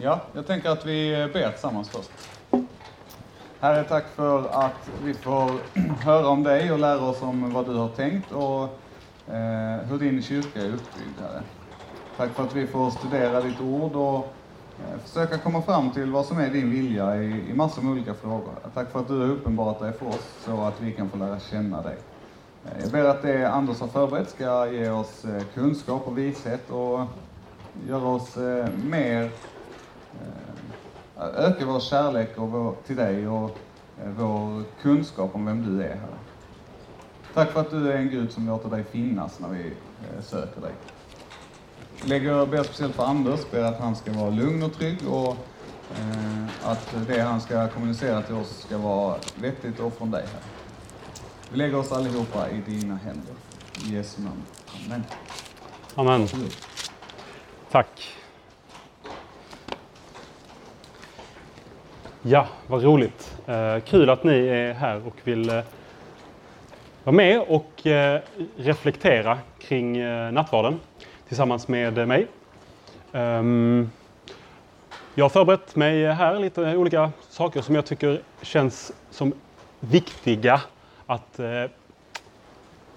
Ja, jag tänker att vi ber tillsammans först. Herre, tack för att vi får höra om dig och lära oss om vad du har tänkt och eh, hur din kyrka är uppbyggd, Herre. Tack för att vi får studera ditt ord och eh, försöka komma fram till vad som är din vilja i, i massor med olika frågor. Tack för att du har uppenbarat dig för oss så att vi kan få lära känna dig. Eh, jag ber att det Anders har förberett ska ge oss eh, kunskap och vishet och göra oss eh, mer öka vår kärlek och vår, till dig och vår kunskap om vem du är, Herre. Tack för att du är en Gud som låter dig finnas när vi söker dig. Lägger, ber speciellt för Anders, ber att han ska vara lugn och trygg och eh, att det han ska kommunicera till oss ska vara vettigt och från dig, Herre. Vi lägger oss allihopa i dina händer. I Jesu namn. Amen. Amen. Tack. Ja, vad roligt. Eh, kul att ni är här och vill eh, vara med och eh, reflektera kring eh, nattvarden tillsammans med eh, mig. Um, jag har förberett mig här lite olika saker som jag tycker känns som viktiga att eh,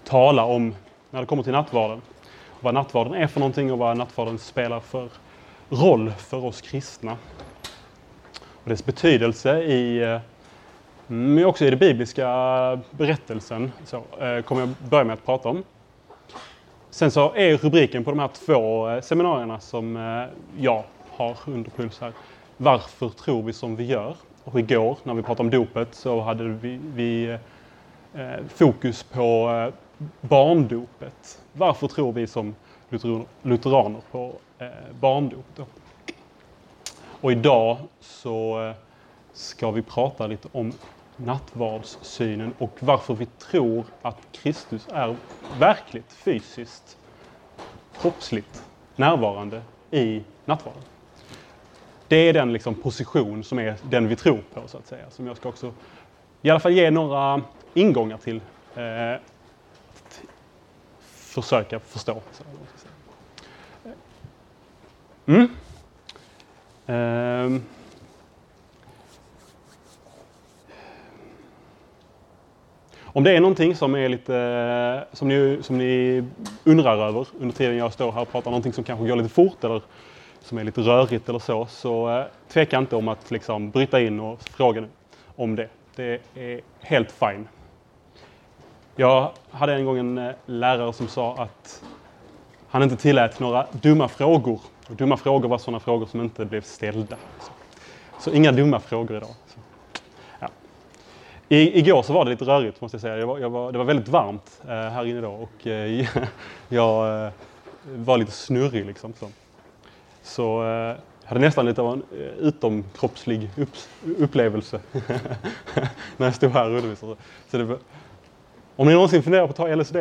tala om när det kommer till nattvarden. Vad nattvarden är för någonting och vad nattvarden spelar för roll för oss kristna. Och dess betydelse i, eh, men också i den bibliska berättelsen så, eh, kommer jag börja med att prata om. Sen så är rubriken på de här två eh, seminarierna som eh, jag har under puls här. Varför tror vi som vi gör? Och igår när vi pratade om dopet så hade vi, vi eh, fokus på eh, barndopet. Varför tror vi som lutheraner på eh, barndop? Och idag så eh, ska vi prata lite om nattvardssynen och varför vi tror att Kristus är verkligt fysiskt, kroppsligt närvarande i nattvarden. Det är den liksom position som är den vi tror på så att säga. Som jag ska också i alla fall ge några ingångar till. Eh, försöka förstå. Mm. Um, Om det är någonting som är lite, eh, som ni, som ni undrar över under tiden jag står här och pratar, någonting som kanske går lite fort eller som är lite rörigt eller så, så eh, tveka inte om att liksom bryta in och fråga om det. Det är helt fine. Jag hade en gång en eh, lärare som sa att han inte tillät några dumma frågor. Och dumma frågor var sådana frågor som inte blev ställda. Så, så inga dumma frågor idag. Så. I, igår så var det lite rörigt måste jag säga. Jag var, jag var, det var väldigt varmt eh, här inne då och eh, jag eh, var lite snurrig liksom. Så, så jag hade nästan lite av en eh, utomkroppslig upp, upplevelse när jag stod här och undervisade. Så det, om ni någonsin funderar på att ta LSD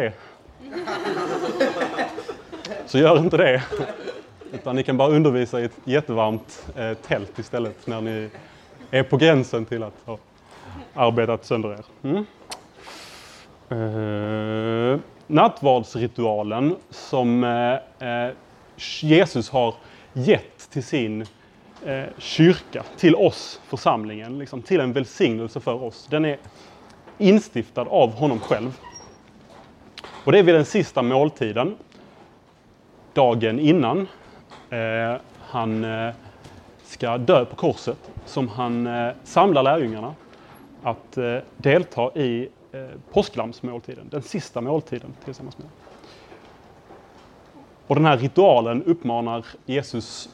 så gör inte det. Utan ni kan bara undervisa i ett jättevarmt eh, tält istället när ni är på gränsen till att ha arbetat sönder er. Mm. Eh, nattvardsritualen som eh, eh, Jesus har gett till sin eh, kyrka, till oss, församlingen, liksom, till en välsignelse för oss. Den är instiftad av honom själv. Och det är vid den sista måltiden, dagen innan Eh, han eh, ska dö på korset, som han eh, samlar lärjungarna att eh, delta i eh, påsklamsmåltiden, den sista måltiden tillsammans med Och den här ritualen uppmanar Jesus,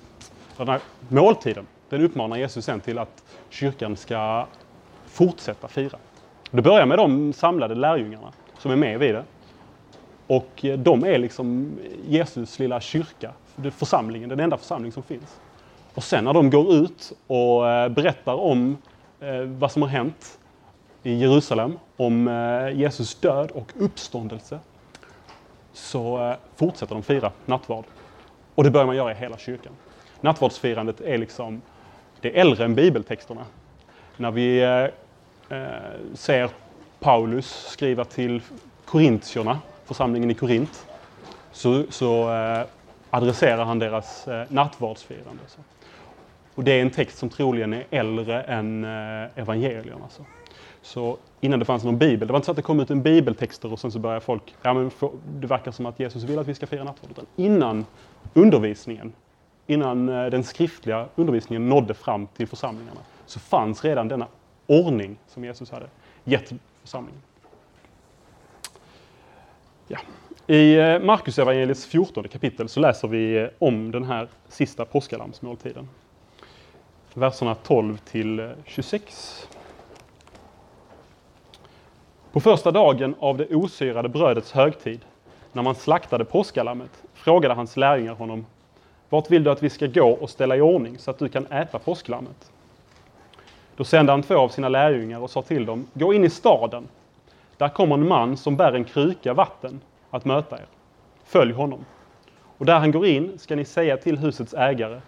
den här måltiden, den uppmanar Jesus sen till att kyrkan ska fortsätta fira. Det börjar med de samlade lärjungarna som är med vid det. Och de är liksom Jesus lilla kyrka, församlingen, den enda församling som finns. Och sen när de går ut och eh, berättar om eh, vad som har hänt i Jerusalem, om eh, Jesus död och uppståndelse, så fortsätter de fira nattvard. Och det börjar man göra i hela kyrkan. Nattvardsfirandet är liksom, det är äldre än bibeltexterna. När vi ser Paulus skriva till korintierna, församlingen i Korint, så, så adresserar han deras eh, nattvardsfirande. Så. Och det är en text som troligen är äldre än eh, evangelierna. Alltså. Så innan det fanns någon bibel, det var inte så att det kom ut en bibeltexter och sen så började folk, ja men det verkar som att Jesus vill att vi ska fira nattvard. Utan innan undervisningen, innan eh, den skriftliga undervisningen nådde fram till församlingarna, så fanns redan denna ordning som Jesus hade gett församlingen. Ja. I eh, Markus evangeliets 14 kapitel så läser vi eh, om den här sista påskalammsmåltiden. Verserna 12 till eh, 26. På första dagen av det osyrade brödets högtid, när man slaktade påskalammet, frågade hans lärjungar honom Vart vill du att vi ska gå och ställa i ordning så att du kan äta påsklammet? Då sände han två av sina lärjungar och sa till dem Gå in i staden. Där kommer en man som bär en kruka vatten att möta er. Följ honom. Och där han går in ska ni säga till husets ägare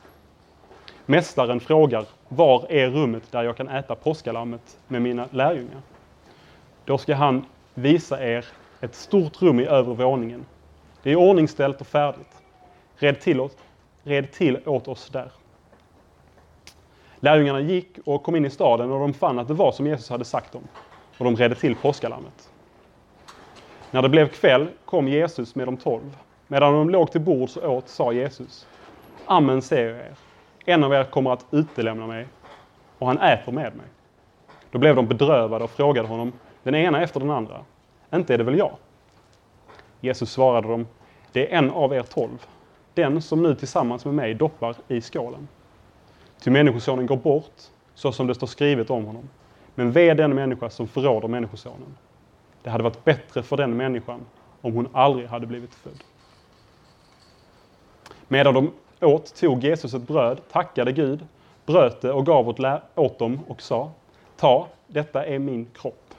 Mästaren frågar Var är rummet där jag kan äta påskalammet med mina lärjungar? Då ska han visa er ett stort rum i övre våningen. Det är ordningställt och färdigt. Red till, åt, red till åt oss där. Lärjungarna gick och kom in i staden och de fann att det var som Jesus hade sagt dem. Och de redde till påskalammet. När det blev kväll kom Jesus med de tolv. Medan de låg till bords och åt sa Jesus Amen säger jag er. En av er kommer att utelämna mig och han äter med mig. Då blev de bedrövade och frågade honom den ena efter den andra. Inte är det väl jag? Jesus svarade dem, det är en av er tolv, den som nu tillsammans med mig doppar i skålen. Ty Människosonen går bort, så som det står skrivet om honom. Men ve den människa som förråder Människosonen. Det hade varit bättre för den människan om hon aldrig hade blivit född. Medan de åt tog Jesus ett bröd, tackade Gud, bröt det och gav åt, åt dem och sa Ta, detta är min kropp.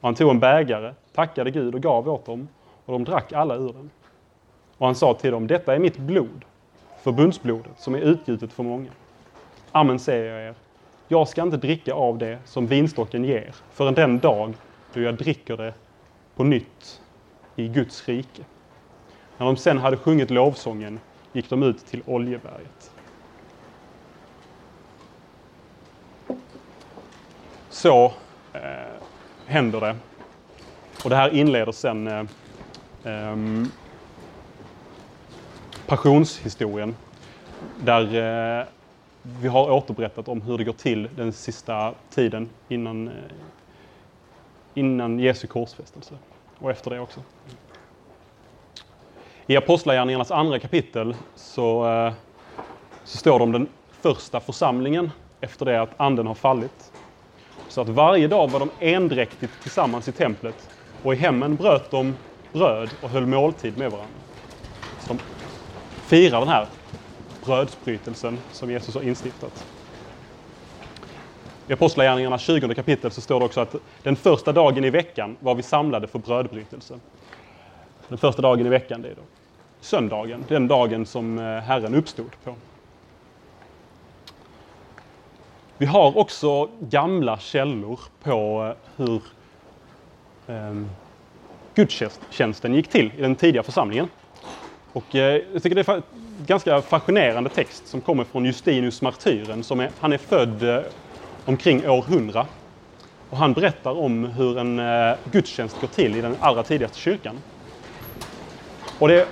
Och han tog en bägare, tackade Gud och gav åt dem och de drack alla ur den. Och han sa till dem, detta är mitt blod, förbundsblodet, som är utgjutet för många. Amen säger jag er, jag ska inte dricka av det som vinstocken ger förrän den dag då jag dricker det på nytt i Guds rike. När de sen hade sjungit lovsången gick de ut till Oljeberget. Så eh, händer det. Och det här inleder sen eh, eh, passionshistorien. Där eh, vi har återberättat om hur det går till den sista tiden innan, eh, innan Jesu korsfästelse. Och efter det också. I Apostlagärningarnas andra kapitel så, eh, så står det om den första församlingen efter det att anden har fallit. Så att varje dag var de endräktigt tillsammans i templet och i hemmen bröt de bröd och höll måltid med varandra. Så de firar den här brödsbrytelsen som Jesus har instiftat. I Apostlagärningarna 20 kapitel så står det också att den första dagen i veckan var vi samlade för brödbrytelse. Den första dagen i veckan, det är då söndagen, den dagen som eh, Herren uppstod på. Vi har också gamla källor på eh, hur eh, gudstjänsten gick till i den tidiga församlingen. Och eh, jag tycker det är en ganska fascinerande text som kommer från Justinus martyren. Som är, han är född eh, omkring år 100. Och han berättar om hur en eh, gudstjänst går till i den allra tidigaste kyrkan. Och det,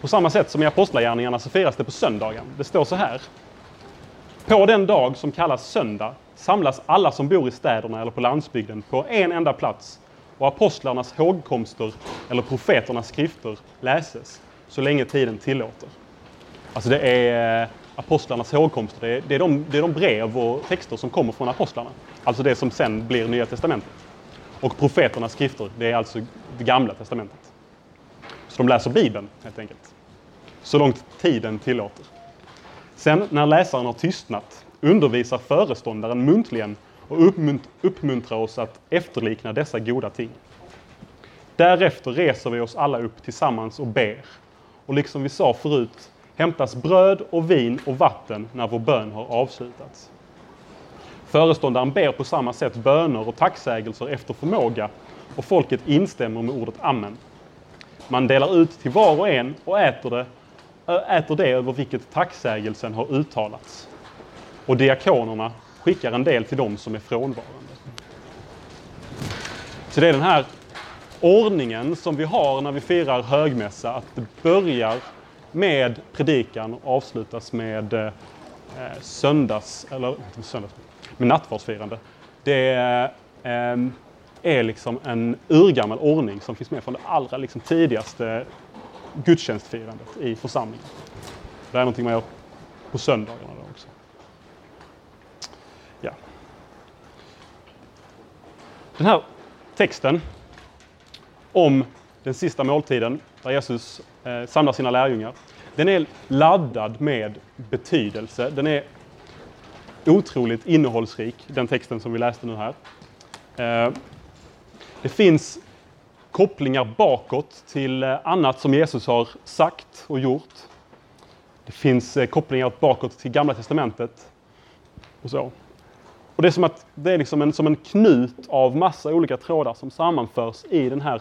på samma sätt som i Apostlagärningarna så firas det på söndagen. Det står så här. På den dag som kallas söndag samlas alla som bor i städerna eller på landsbygden på en enda plats och apostlarnas hågkomster eller profeternas skrifter läses så länge tiden tillåter. Alltså det är eh, apostlarnas hågkomster, det är, det, är de, det är de brev och texter som kommer från apostlarna. Alltså det som sen blir Nya Testamentet. Och profeternas skrifter, det är alltså det gamla testamentet. Så de läser Bibeln helt enkelt. Så långt tiden tillåter. Sen när läsaren har tystnat undervisar föreståndaren muntligen och uppmuntrar oss att efterlikna dessa goda ting. Därefter reser vi oss alla upp tillsammans och ber. Och liksom vi sa förut hämtas bröd och vin och vatten när vår bön har avslutats. Föreståndaren ber på samma sätt böner och tacksägelser efter förmåga och folket instämmer med ordet Amen. Man delar ut till var och en och äter det, äter det över vilket tacksägelsen har uttalats. Och diakonerna skickar en del till dem som är frånvarande. Så det är den här ordningen som vi har när vi firar högmässa, att det börjar med predikan och avslutas med eh, söndags, eller inte söndags, med nattvardsfirande. Det eh, är liksom en urgammal ordning som finns med från det allra liksom, tidigaste gudstjänstfirandet i församlingen. Det är någonting man gör på söndagarna då också. Ja. Den här texten om den sista måltiden där Jesus eh, samlar sina lärjungar. Den är laddad med betydelse. Den är otroligt innehållsrik, den texten som vi läste nu här. Eh, det finns kopplingar bakåt till eh, annat som Jesus har sagt och gjort. Det finns eh, kopplingar bakåt till Gamla Testamentet. Och så. Och det är som att det är liksom en, som en knut av massa olika trådar som sammanförs i den här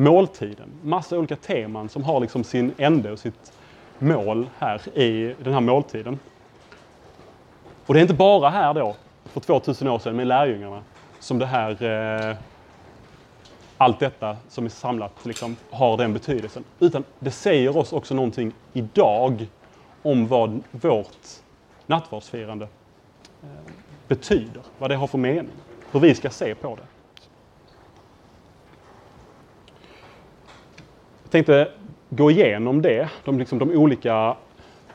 måltiden. Massa olika teman som har liksom sin ände och sitt mål här i den här måltiden. Och det är inte bara här då, för 2000 år sedan med lärjungarna, som det här eh, allt detta som är samlat liksom, har den betydelsen. Utan det säger oss också någonting idag om vad vårt nattvardsfirande eh, betyder, vad det har för mening, hur vi ska se på det. Jag tänkte gå igenom det, de, liksom, de olika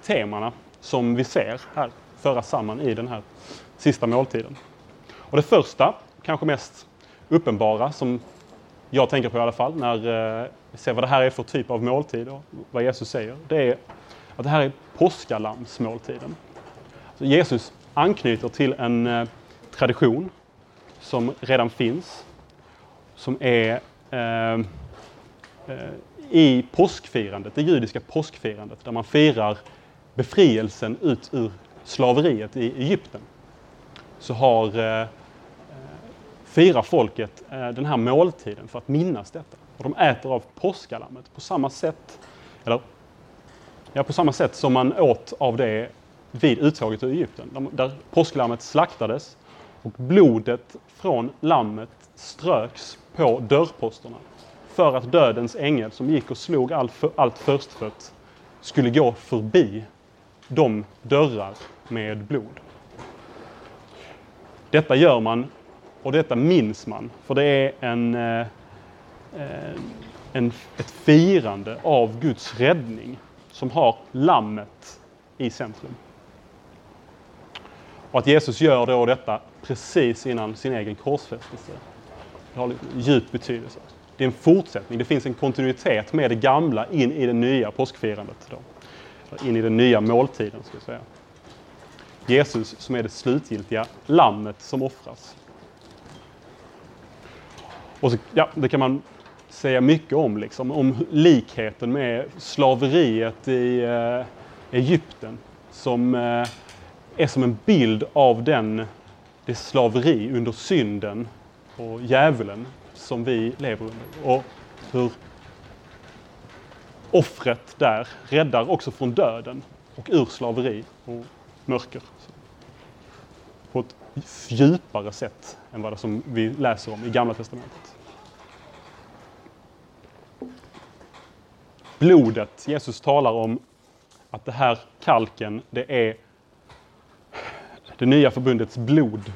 temana som vi ser här föras samman i den här sista måltiden. Och det första, kanske mest uppenbara, som jag tänker på i alla fall när eh, vi ser vad det här är för typ av måltid och vad Jesus säger, det är att det här är påskalammsmåltiden. Så Jesus anknyter till en eh, tradition som redan finns, som är eh, Eh, i påskfirandet, det judiska påskfirandet, där man firar befrielsen ut ur slaveriet i Egypten. Så har eh, eh firar folket eh, den här måltiden för att minnas detta. Och de äter av påskalammet på samma sätt, eller ja, på samma sätt som man åt av det vid uttåget ur Egypten. Där påsklammet slaktades och blodet från lammet ströks på dörrposterna för att dödens ängel som gick och slog all, allt förstfött skulle gå förbi de dörrar med blod. Detta gör man och detta minns man, för det är en, eh, eh, en, ett firande av Guds räddning som har lammet i centrum. Och att Jesus gör då detta precis innan sin egen korsfästelse. Det har djup betydelse. Det är en fortsättning, det finns en kontinuitet med det gamla in i det nya påskfirandet. Då. In i den nya måltiden, ska jag säga. Jesus som är det slutgiltiga lammet som offras. Och så, ja, det kan man säga mycket om, liksom, om likheten med slaveriet i eh, Egypten som eh, är som en bild av den, det slaveri under synden och djävulen som vi lever under. Och hur offret där räddar också från döden och ur slaveri och mörker. På ett djupare sätt än vad det som vi läser om i Gamla Testamentet. blodet. Jesus talar om att det här kalken, det är det nya förbundets blod.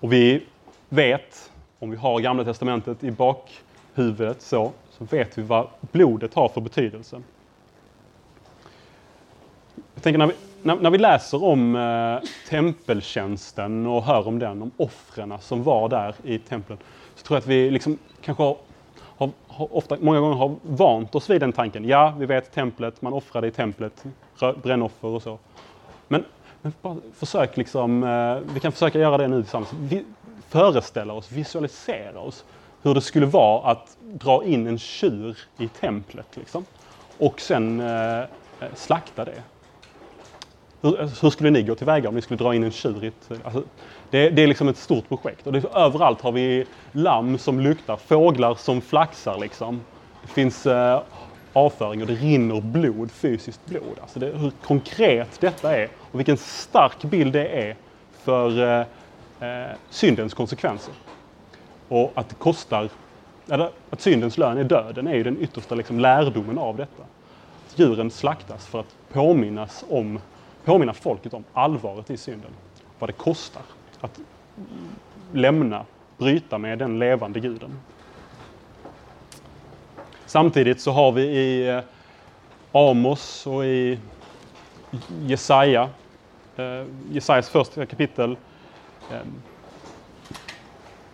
Och vi vet, om vi har Gamla Testamentet i bakhuvudet så, så vet vi vad blodet har för betydelse. Jag tänker när vi, när, när vi läser om eh, tempeltjänsten och hör om den, om offren som var där i templen, så tror jag att vi liksom kanske har har, har ofta, många gånger har vant oss vid den tanken. Ja, vi vet templet, man offrade i templet, brännoffer och så. Men, men försök liksom, eh, vi kan försöka göra det nu tillsammans. Vi, föreställa oss, visualisera oss hur det skulle vara att dra in en tjur i templet liksom. Och sen eh, eh slakta det. Hur, alltså, hur, skulle ni gå tillväga om ni skulle dra in en tjur i ett... Alltså, det, det, är liksom ett stort projekt. Och det, överallt har vi lamm som luktar, fåglar som flaxar liksom. Det finns eh, avföring och det rinner blod, fysiskt blod. Alltså det, hur konkret detta är och vilken stark bild det är för eh, eh, syndens konsekvenser. Och att det kostar, eller att syndens lön är döden är ju den yttersta liksom, lärdomen av detta. Att djuren slaktas för att påminnas om, påminna folket om allvaret i synden. Vad det kostar att lämna, bryta med den levande guden. Samtidigt så har vi i eh, Amos och i Jesaja, eh, Jesajas första kapitel, Ehm,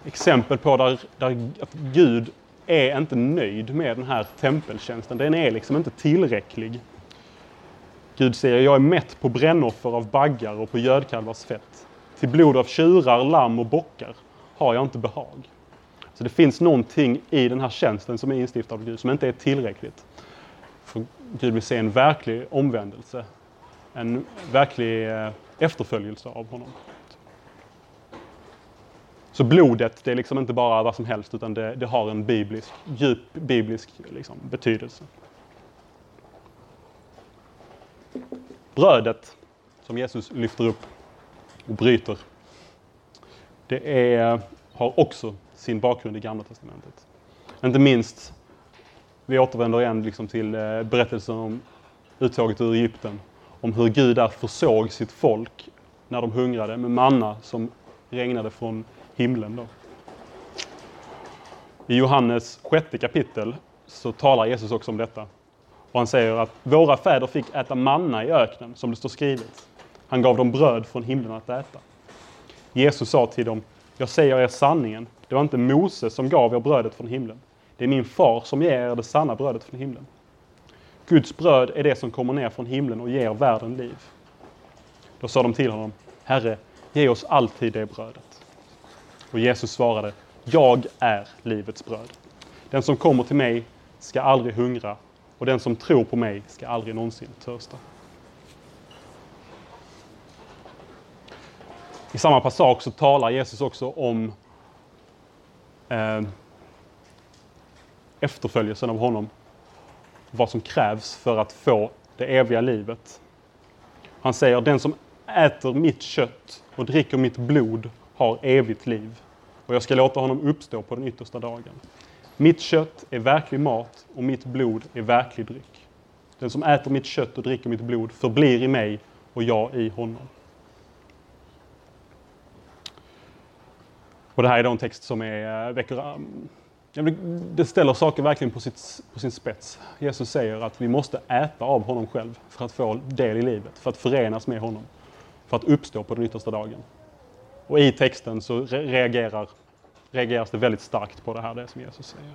exempel på där, där Gud är inte nöjd med den här tempeltjänsten. Den är liksom inte tillräcklig. Gud säger, jag är mätt på brännoffer av baggar och på gödkalvars fett. Till blod av tjurar, lamm och bockar har jag inte behag. Så det finns någonting i den här tjänsten som är instiftad av Gud som inte är tillräckligt. För Gud vill se en verklig omvändelse, en verklig eh, efterföljelse av honom. Så blodet, det är liksom inte bara vad som helst utan det, det har en biblisk, djup biblisk liksom, betydelse. Brödet som Jesus lyfter upp och bryter, det är, har också sin bakgrund i Gamla Testamentet. Inte minst, vi återvänder igen liksom till eh, berättelsen om uttåget ur Egypten, om hur Gud där försåg sitt folk när de hungrade med manna som regnade från himlen. Då. I Johannes sjätte kapitel så talar Jesus också om detta. Och han säger att våra fäder fick äta manna i öknen, som det står skrivet. Han gav dem bröd från himlen att äta. Jesus sa till dem, jag säger er sanningen, det var inte Moses som gav er brödet från himlen. Det är min far som ger er det sanna brödet från himlen. Guds bröd är det som kommer ner från himlen och ger världen liv. Då sa de till honom, Herre, ge oss alltid det brödet. Och Jesus svarade, jag är livets bröd. Den som kommer till mig ska aldrig hungra och den som tror på mig ska aldrig någonsin törsta. I samma passage så talar Jesus också om eh, efterföljelsen av honom. Vad som krävs för att få det eviga livet. Han säger, den som äter mitt kött och dricker mitt blod har evigt liv. Och jag ska låta honom uppstå på den yttersta dagen. Mitt kött är verklig mat och mitt blod är verklig dryck. Den som äter mitt kött och dricker mitt blod förblir i mig och jag i honom. Och det här är då en text som är, eh, väcker, ehm, det ställer saker verkligen på, sitt, på sin spets. Jesus säger att vi måste äta av honom själv för att få del i livet, för att förenas med honom, för att uppstå på den yttersta dagen. Och i texten så reagerar, reageras det väldigt starkt på det här, det som Jesus säger.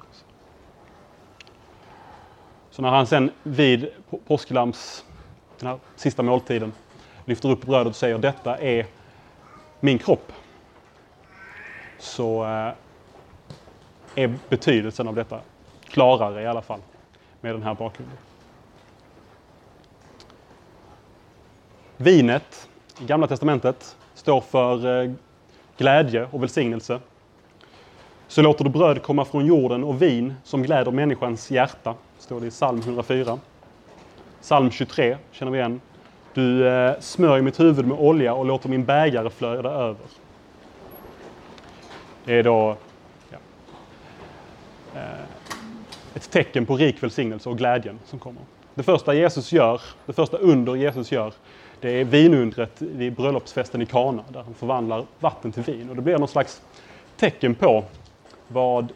Så när han sen vid påsklams, den här sista måltiden, lyfter upp brödet och säger detta är min kropp så eh, är betydelsen av detta klarare i alla fall med den här bakgrunden. Vinet i Gamla Testamentet står för eh, glädje och välsignelse. Så låter du bröd komma från jorden och vin som gläder människans hjärta, står det i psalm 104. Psalm 23 känner vi igen. Du eh, smörjer mitt huvud med olja och låter min bägare flöda över. Det är då ja, eh, ett tecken på rik välsignelse och glädjen som kommer. Det första Jesus gör, det första under Jesus gör, det är vinundret vid bröllopsfesten i Kana där han förvandlar vatten till vin. Och det blir någon slags tecken på vad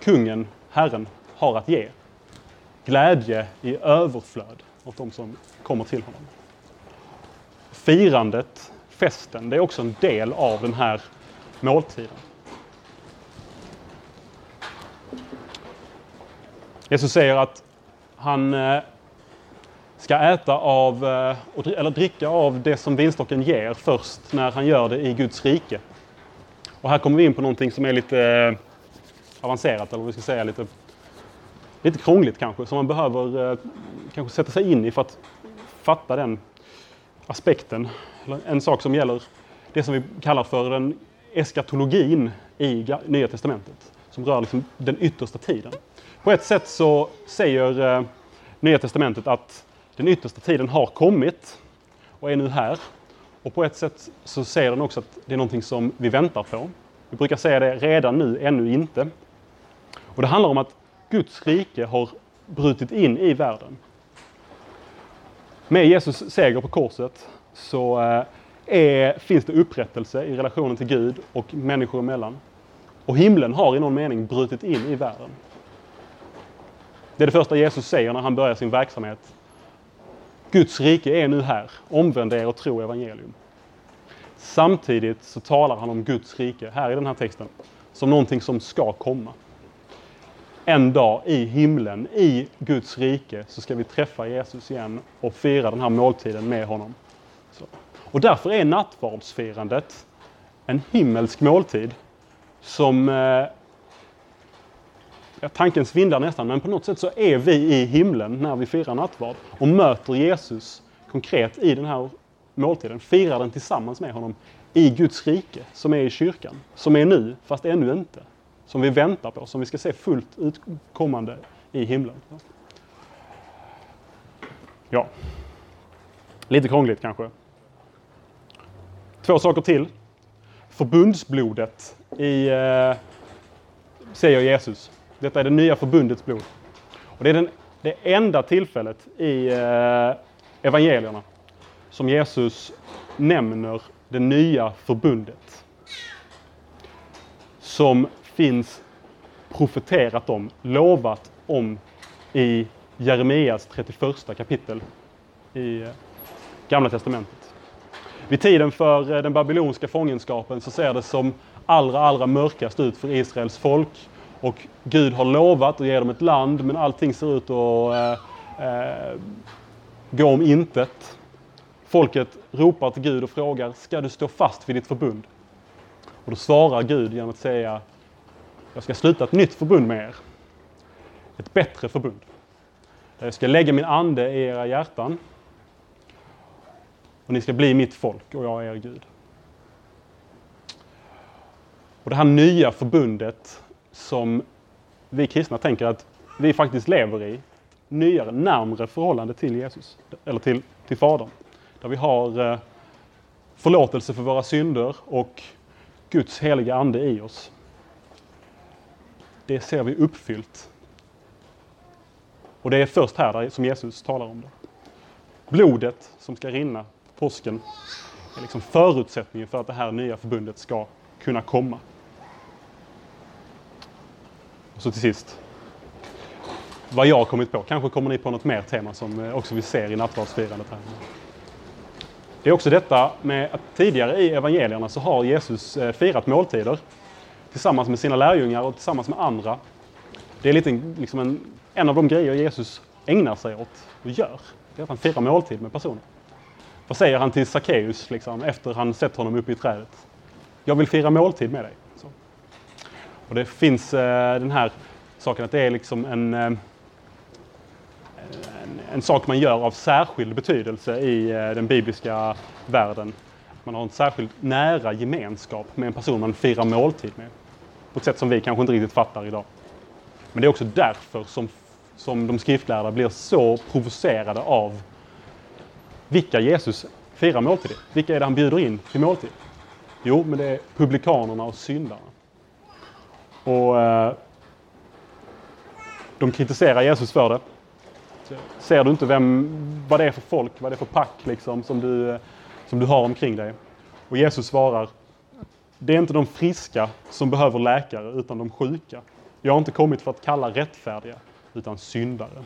kungen, Herren, har att ge. Glädje i överflöd åt de som kommer till honom. Firandet, festen, det är också en del av den här måltiden. Jesus säger att han eh, ska äta av, eh, eller dricka av det som vinstocken ger först när han gör det i Guds rike. Och här kommer vi in på någonting som är lite eh, avancerat, eller vad vi ska säga, lite, lite krångligt kanske, som man behöver eh, kanske sätta sig in i för att fatta den aspekten. En sak som gäller det som vi kallar för den eskatologin i Nya Testamentet, som rör liksom den yttersta tiden. På ett sätt så säger Nya Testamentet att den yttersta tiden har kommit och är nu här. Och på ett sätt så säger den också att det är någonting som vi väntar på. Vi brukar säga det redan nu, ännu inte. Och det handlar om att Guds rike har brutit in i världen. Med Jesus seger på korset så eh, är, finns det upprättelse i relationen till Gud och människor emellan. Och himlen har i någon mening brutit in i världen. Det är det första Jesus säger när han börjar sin verksamhet. Guds rike är nu här. Omvänd er och tro evangelium. Samtidigt så talar han om Guds rike, här i den här texten, som någonting som ska komma. En dag i himlen, i Guds rike, så ska vi träffa Jesus igen och fira den här måltiden med honom. Så. Och därför är nattvardsfirandet en himmelsk måltid som eh, ja, tanken svindlar nästan, men på något sätt så är vi i himlen när vi firar nattvard och möter Jesus konkret i den här måltiden, firar den tillsammans med honom i Guds rike som är i kyrkan, som är nu, fast ännu inte, som vi väntar på, som vi ska se fullt utkommande i himlen. Ja, lite krångligt kanske. Två saker till. Förbundsblodet i, eh, säger Jesus. Detta är det nya förbundets blod. Och det är den, det enda tillfället i eh, evangelierna som Jesus nämner det nya förbundet. Som finns profeterat om, lovat om i Jeremias 31 kapitel i eh, Gamla Testamentet. Vid tiden för eh, den babyloniska fångenskapen så ser det som allra, allra mörkast ut för Israels folk. Och Gud har lovat att ge dem ett land men allting ser ut att eh, eh, gå om intet. Folket ropar till Gud och frågar, ska du stå fast vid ditt förbund? Och då svarar Gud genom att säga, jag ska sluta ett nytt förbund med er. Ett bättre förbund. Där jag ska lägga min ande i era hjärtan. Och ni ska bli mitt folk och jag är er Gud. Och det här nya förbundet som vi kristna tänker att vi faktiskt lever i, nyare, närmre förhållande till Jesus, eller till, till Fadern. Där vi har eh, förlåtelse för våra synder och Guds heliga Ande i oss. Det ser vi uppfyllt. Och det är först här som Jesus talar om det. Blodet som ska rinna påsken är liksom förutsättningen för att det här nya förbundet ska kunna komma. Och så till sist, vad jag har kommit på. Kanske kommer ni på något mer tema som eh, också vi ser i nattvardsfirandet här. Det är också detta med att tidigare i evangelierna så har Jesus eh, firat måltider tillsammans med sina lärjungar och tillsammans med andra. Det är lite liksom en, en av de grejer Jesus ägnar sig åt och gör. Det är att han firar måltid med personer. Vad säger han till Sackeus liksom, efter han sett honom uppe i trädet? Jag vill fira måltid med dig. Och det finns eh, den här saken att det är liksom en, eh, en, en, sak man gör av särskild betydelse i eh, den bibliska världen. Man har en särskilt nära gemenskap med en person man firar måltid med. På ett sätt som vi kanske inte riktigt fattar idag. Men det är också därför som, som de skriftlärda blir så provocerade av vilka Jesus firar måltid Vilka är det han bjuder in till måltid? Jo, men det är publikanerna och syndarna. Och eh, de kritiserar Jesus för det. Ser du inte vem, vad det är för folk, vad det är för pack liksom, som, du, som du har omkring dig? Och Jesus svarar, det är inte de friska som behöver läkare, utan de sjuka. Jag har inte kommit för att kalla rättfärdiga, utan syndare.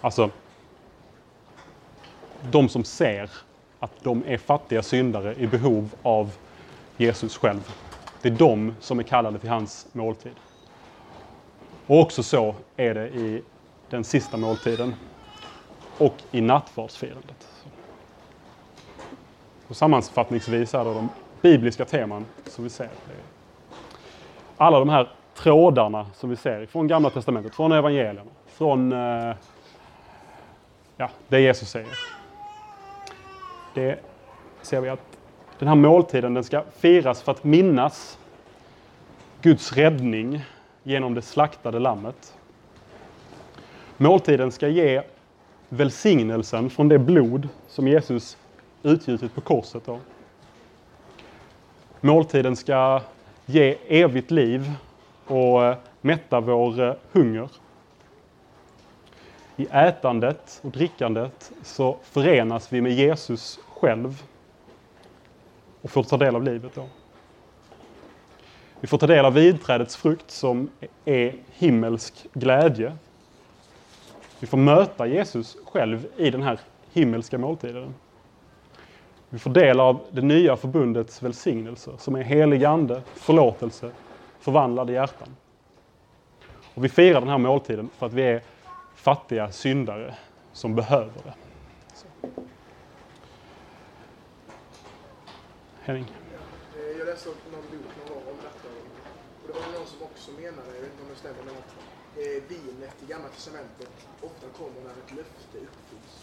Alltså, de som ser att de är fattiga syndare i behov av Jesus själv. Det är de som är kallade till hans måltid. Och också så är det i den sista måltiden och i nattvardsfirandet. Och sammanfattningsvis är det de bibliska teman som vi ser. Alla de här trådarna som vi ser från Gamla Testamentet, från evangelierna, från eh, ja, det Jesus säger. Det ser vi att den här måltiden den ska firas för att minnas Guds räddning genom det slaktade lammet. Måltiden ska ge välsignelsen från det blod som Jesus utgjutit på korset. Då. Måltiden ska ge evigt liv och eh, mätta vår eh, hunger. I ätandet och drickandet så förenas vi med Jesus själv och får ta del av livet. Då. Vi får ta del av vidträdets frukt som är himmelsk glädje. Vi får möta Jesus själv i den här himmelska måltiden. Vi får del av det nya förbundets välsignelser som är helig ande, förlåtelse, förvandlade hjärtan. Och vi firar den här måltiden för att vi är fattiga syndare som behöver det. Så. Henning? Eh, Jag läste upp någon bok någon gång om detta. Och det var någon som också menade, jag vet inte om det stämmer, men att eh, vinet i Gamla Testamentet ofta kommer när ett löfte uppfylls.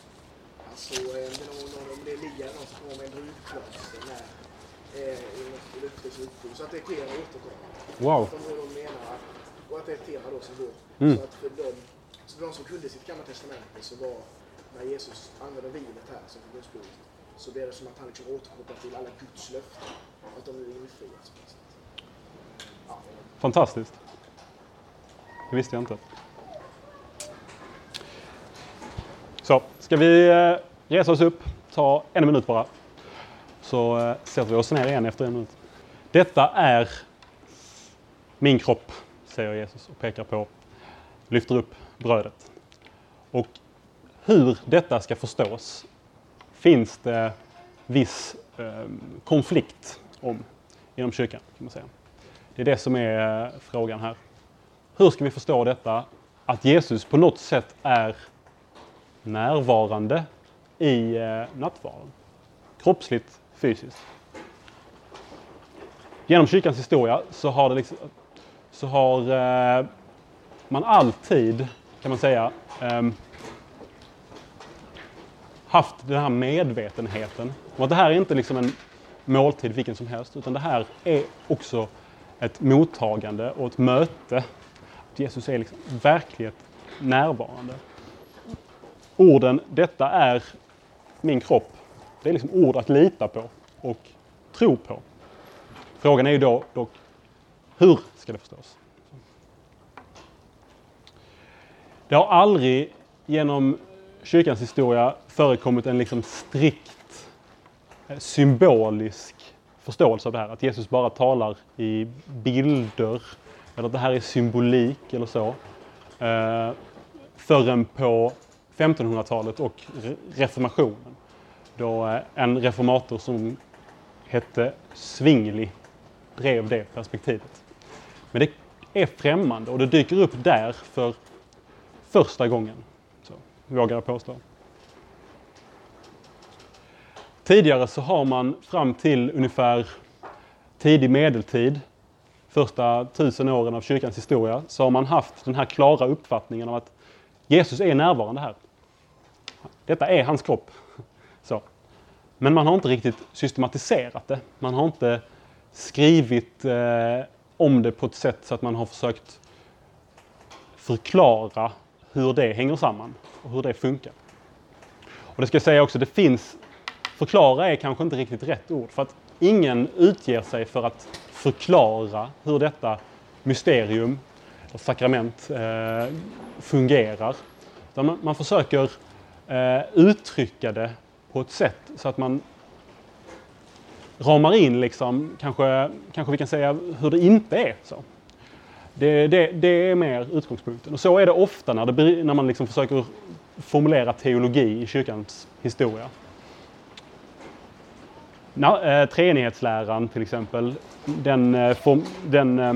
Alltså eh, det någon, någon, om det Elia någon som kommer med en druvklase när eh, något löfte som uppfylls. Så att det tema återkommande. Wow. Som då de menar och att det är ett tema då som går. Mm. Så att för de, så för de som kunde sitt Gamla Testamente så var när Jesus använde vinet här som förbundsblodet så blir det som att han liksom återkopplar till alla Guds löften. Att de nu infrias på något sätt. Ja, Fantastiskt. Det visste jag inte. Så, ska vi eh, resa oss upp, ta en minut bara. Så eh, sätter vi oss ner igen efter en minut. Detta är min kropp, säger Jesus och pekar på, lyfter upp brödet. Och hur detta ska förstås finns det viss eh, konflikt om inom kyrkan. kan man säga. Det är det som är eh, frågan här. Hur ska vi förstå detta? Att Jesus på något sätt är närvarande i eh, nattvarden. Kroppsligt, fysiskt. Genom kyrkans historia så har, det liksom, så har eh, man alltid, kan man säga, ehm, haft den här medvetenheten om att det här är inte liksom en måltid vilken som helst, utan det här är också ett mottagande och ett möte. Att Jesus är liksom verkligt närvarande. Orden ”detta är min kropp” det är liksom ord att lita på och tro på. Frågan är ju då dock, hur ska det förstås? Det har aldrig genom kyrkans historia förekommit en liksom strikt eh, symbolisk förståelse av det här. Att Jesus bara talar i bilder eller att det här är symbolik eller så. Eh, förrän på 1500-talet och reformationen. Då eh, en reformator som hette Svingli drev det perspektivet. Men det är främmande och det dyker upp där för första gången. Vågar jag påstå. Tidigare så har man fram till ungefär tidig medeltid, första tusen åren av kyrkans historia, så har man haft den här klara uppfattningen om att Jesus är närvarande här. Detta är hans kropp. Så. Men man har inte riktigt systematiserat det. Man har inte skrivit eh, om det på ett sätt så att man har försökt förklara hur det hänger samman och hur det funkar. Och det ska jag säga också, det finns, förklara är kanske inte riktigt rätt ord för att ingen utger sig för att förklara hur detta mysterium, och sakrament, eh, fungerar. Man, man försöker eh, uttrycka det på ett sätt så att man ramar in liksom, kanske, kanske vi kan säga hur det inte är. Så. Det, det, det är mer utgångspunkten. Och så är det ofta när, det, när man liksom försöker formulera teologi i kyrkans historia. Eh, treenighetsläran till exempel, den, eh, form, den eh,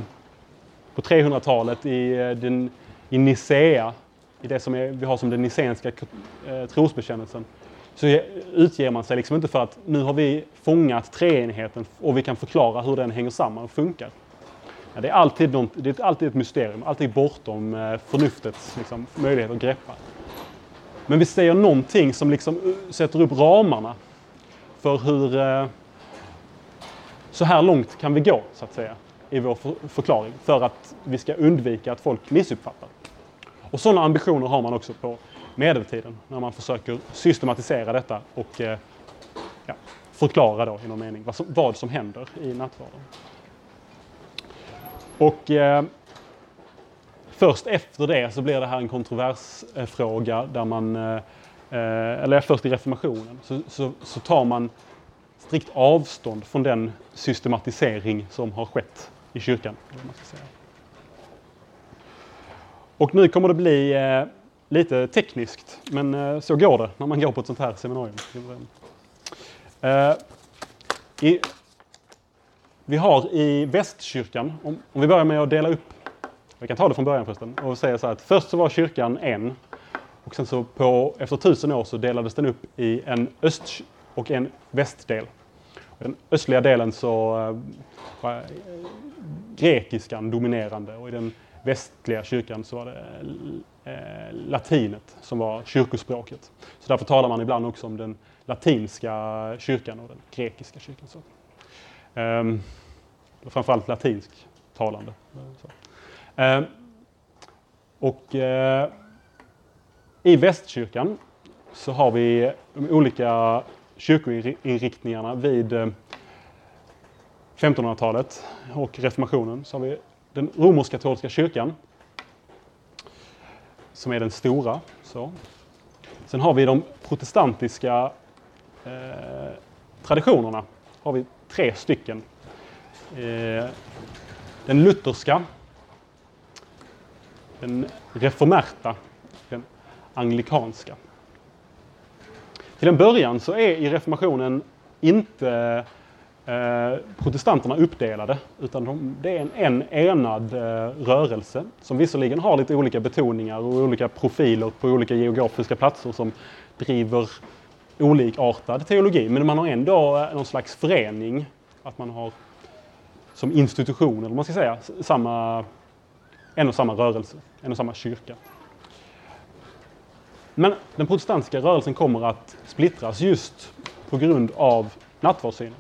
på 300-talet i, eh, den, i Nicea, i det som är, vi har som den nicenska eh, trosbekännelsen, så utger man sig liksom inte för att nu har vi fångat treenigheten och vi kan förklara hur den hänger samman och funkar. Ja, det, är alltid något, det är alltid ett mysterium, alltid bortom eh, förnuftets liksom, möjlighet att greppa. Men vi säger någonting som liksom eh, sätter upp ramarna för hur... Eh, så här långt kan vi gå, så att säga. i vår förklaring för att vi ska undvika att folk missuppfattar. Och sådana ambitioner har man också på medeltiden när man försöker systematisera detta och eh, ja, förklara då i någon mening vad som, vad som händer i nattvarden. Och eh, först efter det så blir det här en kontroversfråga där man, eh, eh, eller först i reformationen, så, så, så tar man strikt avstånd från den systematisering som har skett i kyrkan. Och nu kommer det bli eh, lite tekniskt, men eh, så går det när man går på ett sånt här seminarium. Eh, i, vi har i västkyrkan, om, om vi börjar med att dela upp, vi kan ta det från början förresten, och säga så här att först så var kyrkan en och sen så på, efter tusen år så delades den upp i en öst och en västdel. I den östliga delen så eh, var grekiskan dominerande och i den västliga kyrkan så var det eh, latinet som var kyrkospråket. Så därför talar man ibland också om den latinska kyrkan och den grekiska kyrkan. Så. Ehm, framförallt latinsk talande. Så. Ehm, och eh, i västkyrkan så har vi de olika kyrkoinriktningarna vid eh, 1500-talet och reformationen. Så har vi den romersk-katolska kyrkan som är den stora. Så. Sen har vi de protestantiska eh, traditionerna. har vi tre stycken. Eh, den lutherska, den reformerta, den anglikanska. Till en början så är i reformationen inte eh, protestanterna uppdelade utan de, det är en, en enad eh, rörelse som visserligen har lite olika betoningar och olika profiler på olika geografiska platser som driver olikartad teologi. Men man har ändå eh, någon slags förening, att man har som institution, eller vad man ska säga, samma, en och samma rörelse, en och samma kyrka. Men den protestantiska rörelsen kommer att splittras just på grund av nattvardssynen.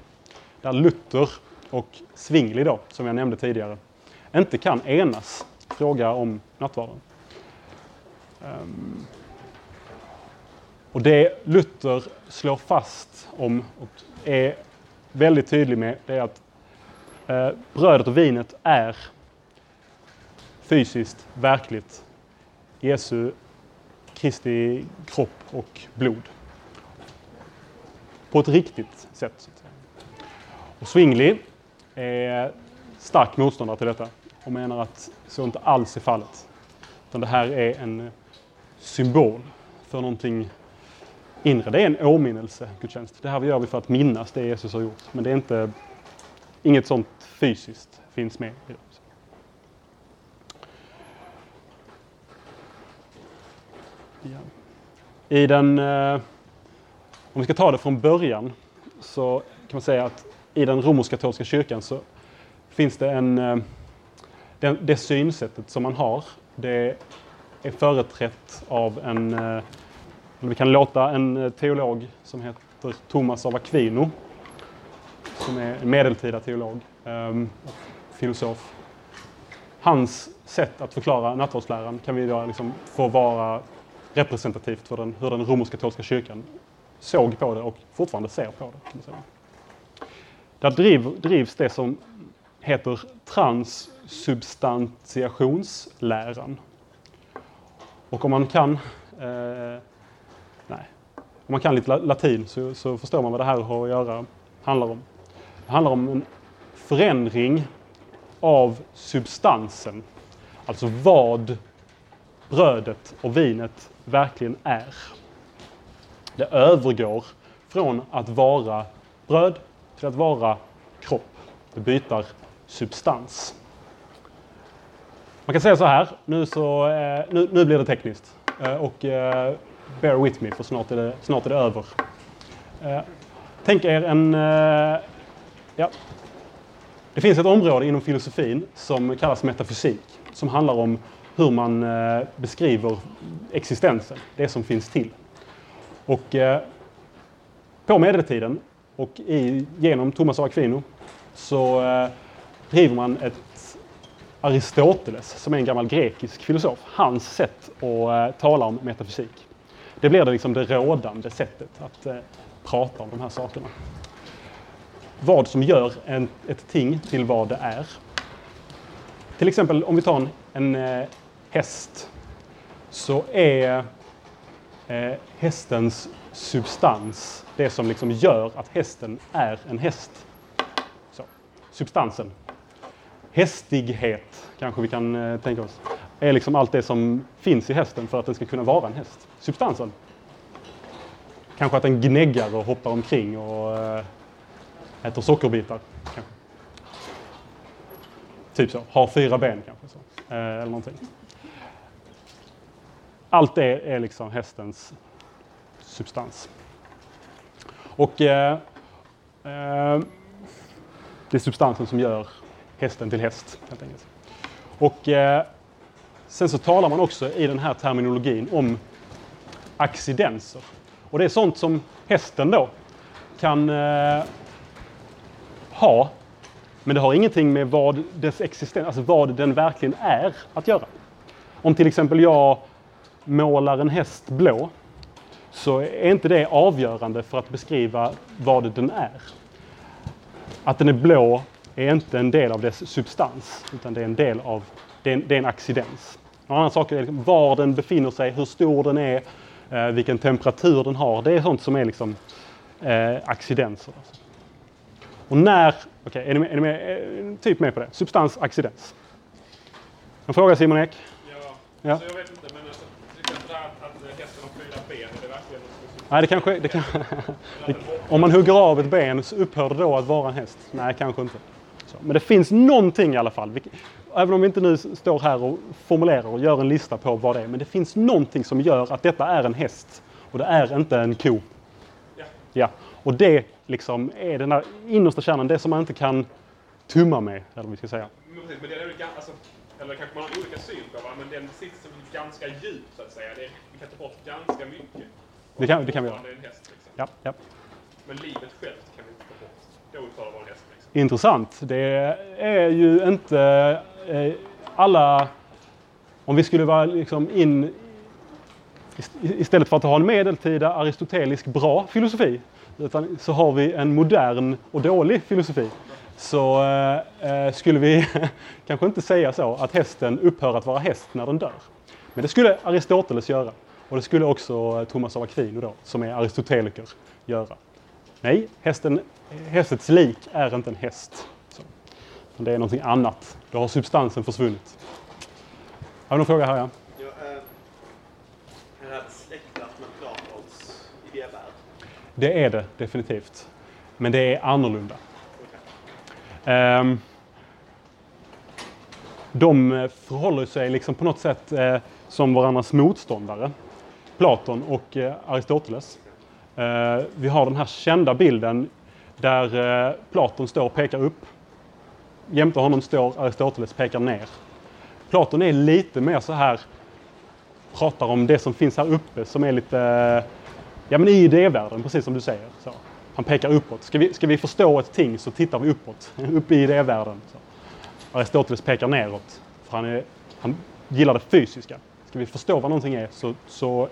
Där Luther och Zwingli då, som jag nämnde tidigare, inte kan enas i fråga om nattvarden. Ehm. Och det Luther slår fast om och är väldigt tydlig med, det är att eh, brödet och vinet är fysiskt, verkligt Jesu Kristi kropp och blod. På ett riktigt sätt. Och Swingley är stark motståndare till detta och menar att så inte alls är fallet. Utan det här är en symbol för någonting inre. Det är en åminnelse, gudstjänst. Det här gör vi för att minnas det Jesus har gjort. Men det är inte, inget sånt fysiskt finns med i det. Ja. I den, eh, om vi ska ta det från början, så kan man säga att i den romersk-katolska kyrkan så finns det en, eh, det, det synsättet som man har, det är företrätt av en, eh, vi kan låta en eh, teolog som heter Thomas av Aquino, som är en medeltida teolog, ehm, och filosof. Hans sätt att förklara nattvardsläran kan vi då liksom få vara representativt för den, hur den romersk-katolska kyrkan såg på det och fortfarande ser på det. Kan man säga. Där driv, drivs det som heter transsubstantiationsläran. Och om man kan, eh, nej, om man kan lite latin så, så, förstår man vad det här har att göra, handlar om. Det handlar om en förändring av substansen. Alltså vad brödet och vinet verkligen är. Det övergår från att vara bröd till att vara kropp. Det byter substans. Man kan säga så här, nu, så, eh, nu, nu blir det tekniskt. Eh, och eh, bear with me för snart är det, snart är det över. Tänk er en... Ja, det finns ett område inom filosofin som kallas metafysik, som handlar om hur man eh, beskriver existensen, det som finns till. Och eh, på medeltiden och i, genom Thomas av Aquino så eh, driver man ett Aristoteles, som är en gammal grekisk filosof, hans sätt att eh, tala om metafysik. Det blir det, liksom det rådande sättet att eh, prata om de här sakerna. Vad som gör en, ett ting till vad det är. Till exempel om vi tar en, en eh, häst så är eh, hästens substans det som liksom gör att hästen är en häst. Så, substansen. Hästighet kanske vi kan eh, tänka oss. Är liksom allt det som finns i hästen för att den ska kunna vara en häst. Substansen. Kanske att den gnäggar och hoppar omkring och eh, äter sockerbitar. Kanske. Typ så. Har fyra ben kanske. Så. Eh, eller någonting. Allt det är liksom hästens substans. Och eh, eh, det är substansen som gör hästen till häst. Helt enkelt. Och eh, sen så talar man också i den här terminologin om accidenser. Och det är sånt som hästen då kan eh, ha, men det har ingenting med vad dess existens, alltså vad den verkligen är att göra. Om till exempel jag målar en häst blå så är inte det avgörande för att beskriva vad den är. Att den är blå är inte en del av dess substans, utan det är en del av, det är en, det är en accidens. En annan sak är liksom var den befinner sig, hur stor den är, eh, vilken temperatur den har. Det är sånt som är liksom eh, accidenser. Och när, okej, okay, är, ni med, är ni med, typ med på det? Substans, accidens. En fråga Simon Ek? Ja, ja. Så jag vet inte, men alltså, till exempel att, att hästen har fyra ben, är det verkligen Nej, det kanske... Det kan, det, om man hugger av ett ben så upphör det då att vara en häst? Nej, kanske inte. Så, men det finns någonting i alla fall. Även om vi inte nu står här och formulerar och gör en lista på vad det är. Men det finns någonting som gör att detta är en häst och det är inte en ko. Ja. ja. Och det liksom är den där innersta kärnan, det som man inte kan tumma med, eller vad vi ska säga. Men det är olika, alltså, eller kanske man har olika syn på, va? men den sitter ganska djupt så att säga. Det, vi kan ta bort ganska mycket. Det kan, det kan vi göra. Häst, liksom. ja, ja. Men livet självt kan vi inte ta bort. Då uttalar häst. Liksom. Intressant. Det är ju inte eh, alla... Om vi skulle vara liksom in... Istället för att ha en medeltida aristotelisk bra filosofi utan så har vi en modern och dålig filosofi. Så eh, skulle vi kanske inte säga så att hästen upphör att vara häst när den dör. Men det skulle Aristoteles göra. Och det skulle också Thomas av Aquino då, som är aristoteliker, göra. Nej, hästen, hästets lik är inte en häst. Så. Det är någonting annat. Då har substansen försvunnit. Har vi någon fråga här? Ja? Ja, är det här släktat med Platons idévärld? Det är det definitivt. Men det är annorlunda. Um, de förhåller sig liksom på något sätt eh, som varandras motståndare. Platon och eh, Aristoteles. Eh, vi har den här kända bilden där eh, Platon står och pekar upp. Jämte honom står Aristoteles pekar ner. Platon är lite mer så här, pratar om det som finns här uppe som är lite, ja men i idévärlden, precis som du säger. Så. Han pekar uppåt. Ska vi, ska vi förstå ett ting så tittar vi uppåt, upp i idévärlden. Så. Aristoteles pekar neråt, för han, är, han gillar det fysiska. Ska vi förstå vad någonting är så, så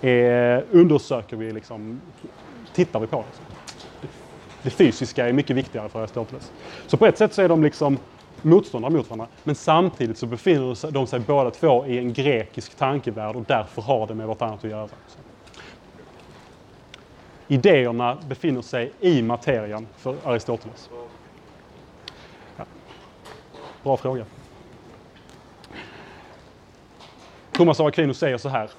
är, undersöker vi, liksom, tittar vi på det. det. Det fysiska är mycket viktigare för Aristoteles. Så på ett sätt så är de liksom motståndare mot varandra. Men samtidigt så befinner de sig båda två i en grekisk tankevärld och därför har det med vartannat att göra. Så. Idéerna befinner sig i materian för Aristoteles. Ja. Bra fråga. Thomas av Aquino säger så här.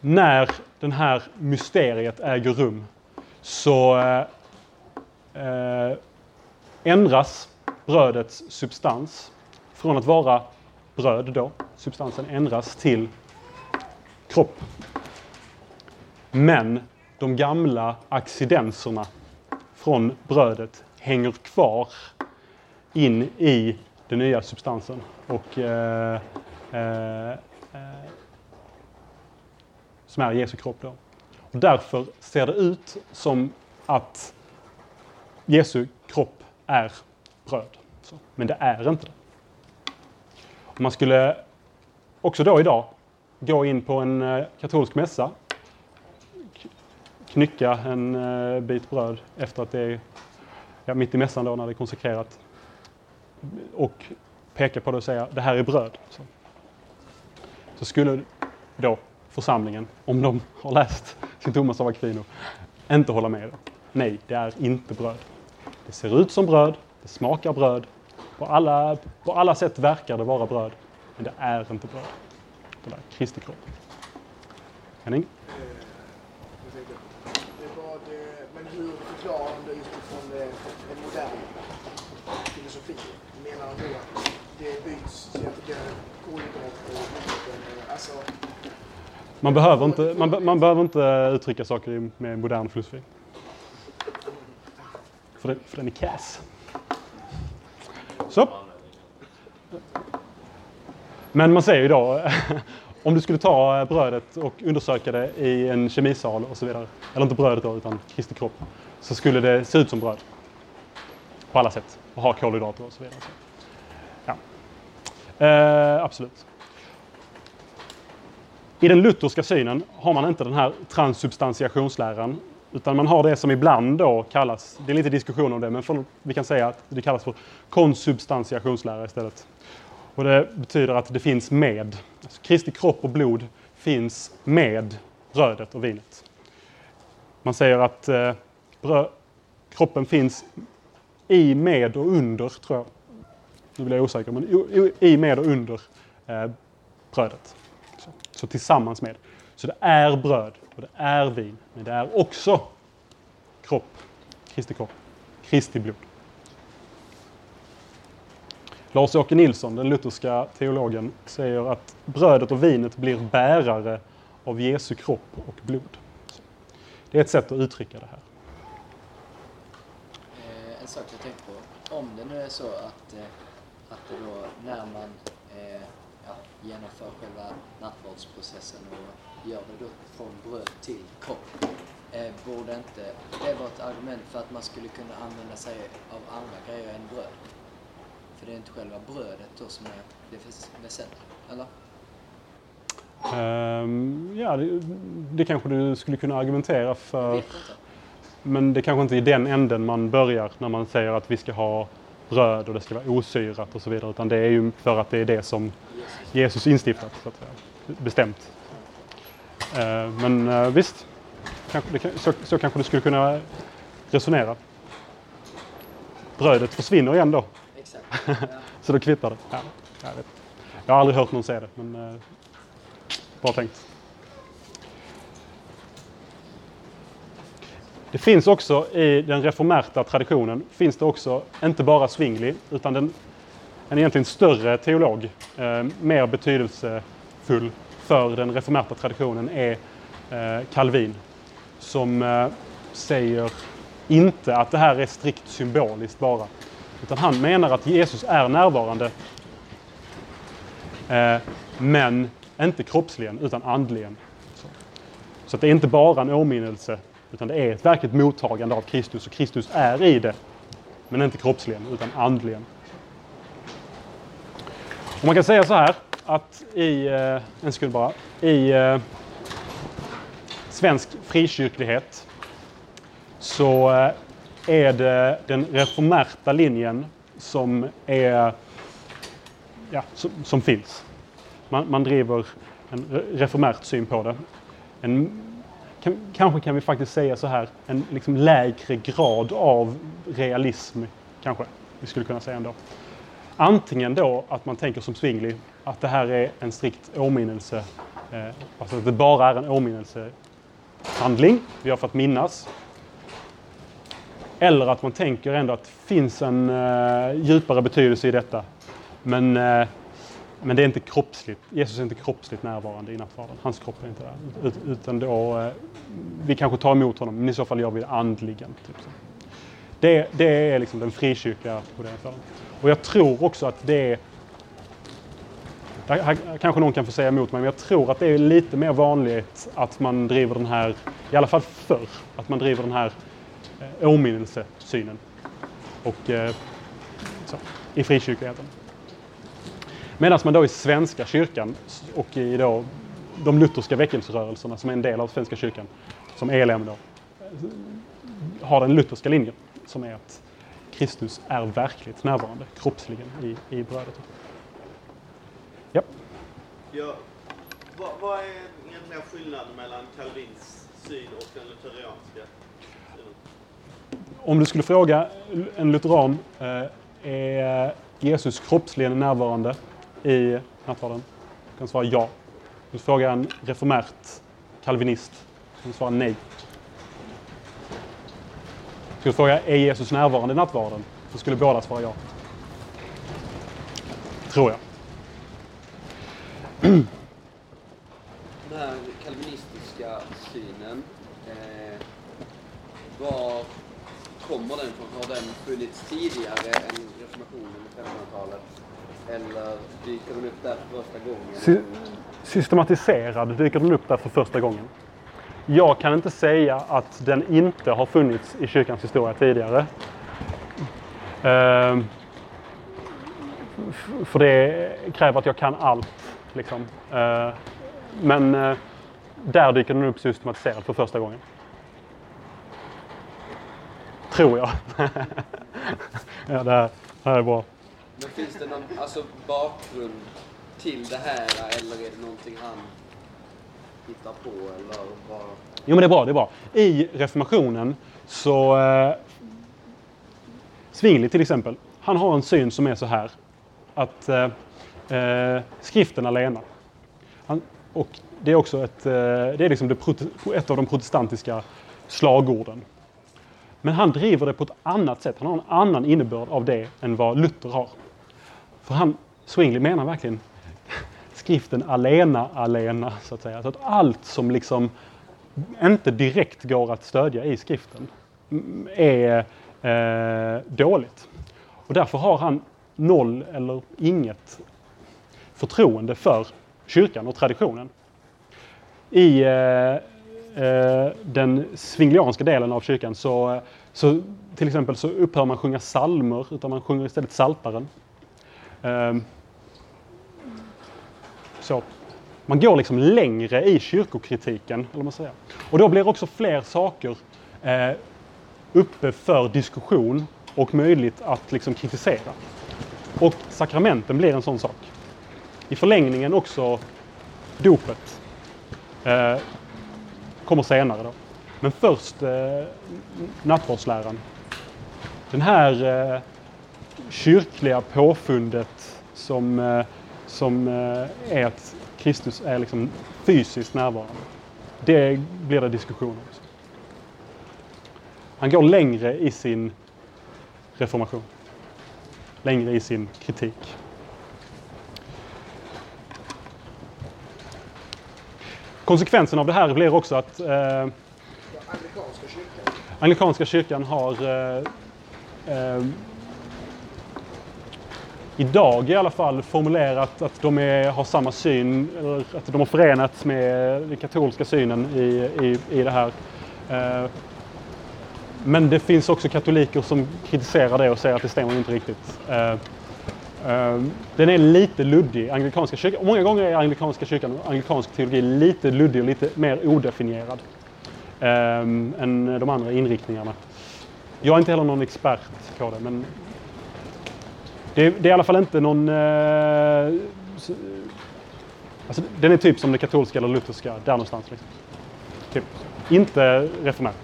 När det här mysteriet äger rum så eh, eh, ändras brödets substans från att vara bröd då, substansen ändras till kropp. Men de gamla accidenserna från brödet hänger kvar in i den nya substansen. Och, eh, eh, eh som är Jesu kropp. Då. Och därför ser det ut som att Jesu kropp är bröd. Så. Men det är inte det. Om Man skulle också då idag gå in på en eh, katolsk mässa, knycka en eh, bit bröd efter att det är ja, mitt i mässan då när det är konsekrerat och peka på det och säga det här är bröd. Så, så skulle då församlingen, om de har läst sin Thomas av Aquino, inte hålla med. Nej, det är inte bröd. Det ser ut som bröd, det smakar bröd. På alla, på alla sätt verkar det vara bröd, men det är inte bröd. Det är Kristi kropp. Henning? Eh, men hur förklarar han det utifrån en modern filosofi? Menar han då att det byts att det är kolhydrater och och- Alltså, man behöver inte, man, be- man behöver inte uttrycka saker med modern filosofi. För, för den är kass. Så. Men man säger ju då, om du skulle ta brödet och undersöka det i en kemisal och så vidare, eller inte brödet då, utan Kristi kropp, så skulle det se ut som bröd. På alla sätt. Och ha kolhydrater och så vidare. Ja. Eh, absolut. I den lutherska synen har man inte den här transsubstantiationsläran utan man har det som ibland då kallas, det är lite diskussion om det, men för, vi kan säga att det kallas för konsubstantiationslära istället. Och det betyder att det finns med, alltså Kristi kropp och blod finns med brödet och vinet. Man säger att eh, brö, kroppen finns i, med och under, tror jag. Nu blir jag osäker, men i, i med och under eh, brödet. Så, tillsammans med. Så det är bröd och det är vin, men det är också kropp, Kristi kropp, Kristi blod. Lars-Åke Nilsson, den lutherska teologen, säger att brödet och vinet blir bärare av Jesu kropp och blod. Det är ett sätt att uttrycka det här. Eh, en sak jag tänkte på. Om det nu är så att, eh, att det då när man genomför själva nattvardsprocessen och gör det då från bröd till kropp. Eh, borde inte det vara ett argument för att man skulle kunna använda sig av andra grejer än bröd? För det är inte själva brödet då som är det väs- väsentliga, eller? Ehm, ja, det, det kanske du skulle kunna argumentera för. Men det kanske inte är i den änden man börjar när man säger att vi ska ha bröd och det ska vara osyrat och så vidare. Utan det är ju för att det är det som Jesus instiftat, så att säga. Bestämt. Eh, Men eh, visst, så, så kanske du skulle kunna resonera. Brödet försvinner igen då. Ja. så då kvittar det. Ja, jag, vet. jag har aldrig hört någon säga det, men eh, bra tänkt. Det finns också i den reformerta traditionen, finns det också inte bara Zwingli, utan den, en egentligen större teolog, eh, mer betydelsefull för den reformerta traditionen är eh, Calvin. Som eh, säger inte att det här är strikt symboliskt bara. Utan han menar att Jesus är närvarande. Eh, men inte kroppsligen, utan andligen. Så, så att det är inte bara en åminnelse, utan det är ett verkligt mottagande av Kristus. Och Kristus är i det, men inte kroppsligen, utan andligen. Och man kan säga så här, att i, eh, en sekund bara, i eh, svensk frikyrklighet så eh, är det den reformerta linjen som är ja, som, som finns. Man, man driver en reformärt syn på det. En, kan, kanske kan vi faktiskt säga så här, en liksom lägre grad av realism, kanske vi skulle kunna säga ändå. Antingen då att man tänker som Zwingli, att det här är en strikt åminnelse, eh, alltså att det bara är en åminnelsehandling, vi har för att minnas. Eller att man tänker ändå att det finns en eh, djupare betydelse i detta. Men, eh, men det är inte kroppsligt. Jesus är inte kroppsligt närvarande i nattvarden. Hans kropp är inte där. Ut, utan då, eh, vi kanske tar emot honom, men i så fall gör vi det andligen. Typ så. Det, det är liksom den frikyrkliga modellen för. Och jag tror också att det är här, här kanske någon kan få säga emot mig, men jag tror att det är lite mer vanligt att man driver den här, i alla fall förr, att man driver den här eh, åminnelsesynen och, eh, så, i frikyrkligheten. Medan man då i Svenska kyrkan och i då de lutherska väckelserörelserna som är en del av Svenska kyrkan, som ELM då, har den lutherska linjen som är att Kristus är verkligt närvarande, kroppsligen, i, i brödet. Ja. Ja, vad, vad är egentligen skillnaden mellan Calvins syn och den lutherianska synen? Om du skulle fråga en lutheran, eh, är Jesus kroppsligen närvarande i nattvarden? kan svara ja. Du frågar en reformärt kalvinist, kan svara nej. Skulle du fråga, är Jesus närvarande i nattvarden? Då skulle båda svara ja. Tror jag. Den här kalvinistiska synen, eh, var kommer den ifrån? Har den funnits tidigare än reformationen i 1500-talet? Eller dyker den upp där för första gången? Sy- systematiserad dyker den upp där för första gången. Jag kan inte säga att den inte har funnits i kyrkans historia tidigare. Ehm, för det kräver att jag kan allt. Liksom. Ehm, men eh, där dyker den upp systematiserad för första gången. Tror jag. ja, det här, det här är bra. Men finns det någon alltså, bakgrund till det här eller är det någonting han hittar på eller bara... Jo men det är bra, det är bra. I reformationen så... Eh, Svingli till exempel, han har en syn som är så här. Att eh, eh, skriften alena. Han, och det är också ett, eh, det är liksom det, prote- ett av de protestantiska slagorden. Men han driver det på ett annat sätt. Han har en annan innebörd av det än vad Luther har. För han, Swingley, menar verkligen skriften alena, alena, så att säga. Så att allt som liksom inte direkt går att stödja i skriften är eh, dåligt. Och därför har han noll eller inget förtroende för kyrkan och traditionen. I eh, eh, den svinglianska delen av kyrkan så, så till exempel så upphör man sjunga salmer utan man sjunger istället saltaren. Ehm, så man går liksom längre i kyrkokritiken. Eller man säger. Och då blir också fler saker eh, uppe för diskussion och möjligt att liksom kritisera. Och sakramenten blir en sån sak. I förlängningen också dopet. Eh, kommer senare då. Men först eh, nattvardsläran. Den här eh, kyrkliga påfundet som, eh, som eh, är att Kristus är liksom fysiskt närvarande. Det blir det diskussion om. Han går längre i sin reformation. Längre i sin kritik. Konsekvensen av det här blir också att eh, Den anglikanska kyrkan. Anglikanska kyrkan har eh, eh, idag i alla fall formulerat att de är, har samma syn, eller att de har förenats med den katolska synen i, i, i det här. Eh, men det finns också katoliker som kritiserar det och säger att det stämmer inte riktigt. Eh, eh, den är lite luddig. Anglikanska kyrkan, många gånger är anglikanska kyrkan och anglikansk teologi lite luddig och lite mer odefinierad än de andra inriktningarna. Jag är inte heller någon expert på det, men det, det är i alla fall inte någon... Eh, alltså, den är typ som det katolska eller lutherska, där någonstans. Liksom. Typ. Inte reformärt.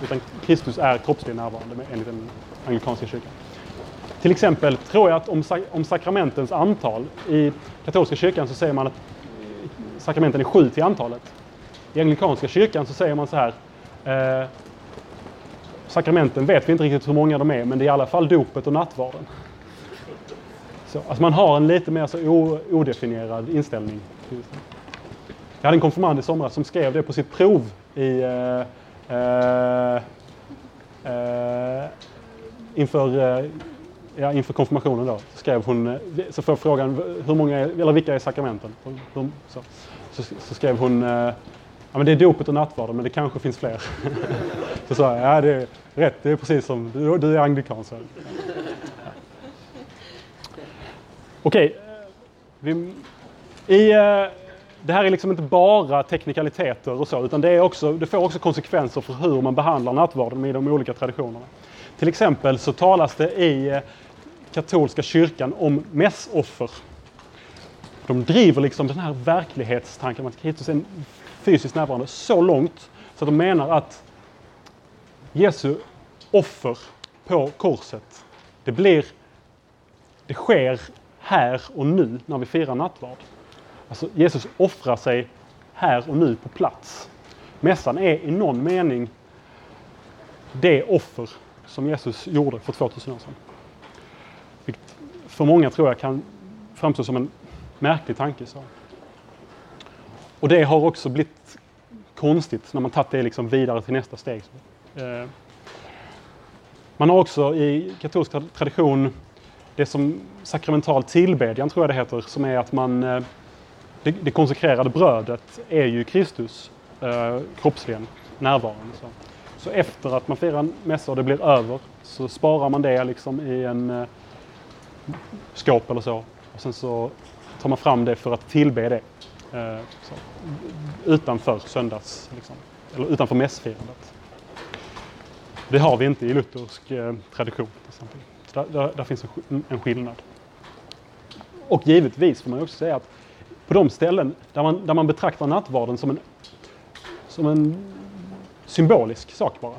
Utan Kristus är kroppsligt närvarande enligt den anglikanska kyrkan. Till exempel tror jag att om, sak- om sakramentens antal, i katolska kyrkan så säger man att sakramenten är sju till antalet. I anglikanska kyrkan så säger man så här. Eh, sakramenten vet vi inte riktigt hur många de är, men det är i alla fall dopet och nattvarden. Så, alltså man har en lite mer så odefinierad inställning. Jag hade en konfirmand i somras som skrev det på sitt prov i, eh, eh, eh, inför, eh, ja, inför konfirmationen. Då, så, skrev hon, eh, så får frågan hur många eller vilka är sakramenten? Hur- Så, så, så skrev hon eh, ja, men det är dopet och nattvarden men det kanske finns fler. så sa jag ja det är rätt, det är precis som du, du är anglikan. Så. Okej. vi, i, eh, det här är liksom inte bara teknikaliteter och så, utan det, är också, det får också konsekvenser för hur man behandlar nattvarden i de olika traditionerna. Till exempel så talas det i eh, katolska kyrkan om mässoffer. De driver liksom den här verklighetstanken att Kristus är fysiskt närvarande så långt så att de menar att Jesu offer på korset, det blir, det sker här och nu när vi firar nattvard. Alltså Jesus offrar sig här och nu på plats. Mässan är i någon mening det offer som Jesus gjorde för 2000 år sedan. Vilket för många tror jag kan framstå som en märklig tanke. Så. Och det har också blivit konstigt när man tagit det liksom vidare till nästa steg. Eh, man har också i katolsk tradition det som sakramental tillbedjan, tror jag det heter, som är att man eh, det, det konsekrerade brödet är ju Kristus eh, kroppsligen närvarande. Så. så efter att man firar en mässa och det blir över så sparar man det liksom i en eh, skåp eller så. Och sen så tar man fram det för att tillbe det. Eh, så, utanför söndags, liksom, eller utanför mässfirandet. Det har vi inte i luthersk eh, tradition. Till exempel. Där, där, där, finns en, en skillnad. Och givetvis får man också säga att på de ställen där man, där man betraktar nattvarden som en, som en symbolisk sak bara,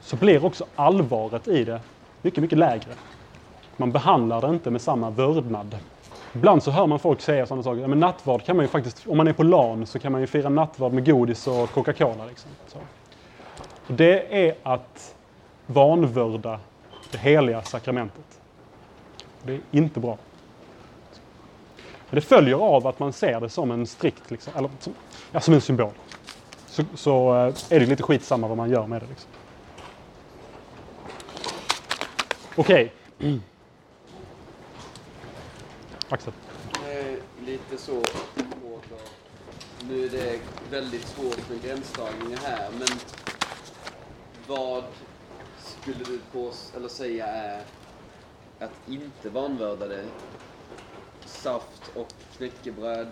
så blir också allvaret i det mycket, mycket lägre. Man behandlar det inte med samma vördnad. Ibland så hör man folk säga sådana saker. Men nattvard kan man ju faktiskt, om man är på LAN så kan man ju fira nattvard med godis och Coca-Cola. Liksom. Och det är att vanvörda det heliga sakramentet. Det är inte bra. Men det följer av att man ser det som en strikt, liksom, eller som, ja, som en symbol. Så, så eh, är det lite skitsamma vad man gör med det. Liksom. Okej. Okay. Mm. Axel? Eh, lite så Nu är det väldigt svårt med gränsdragningar här, men vad skulle du på, eller säga är att inte vanvörda det? Saft och knäckebröd,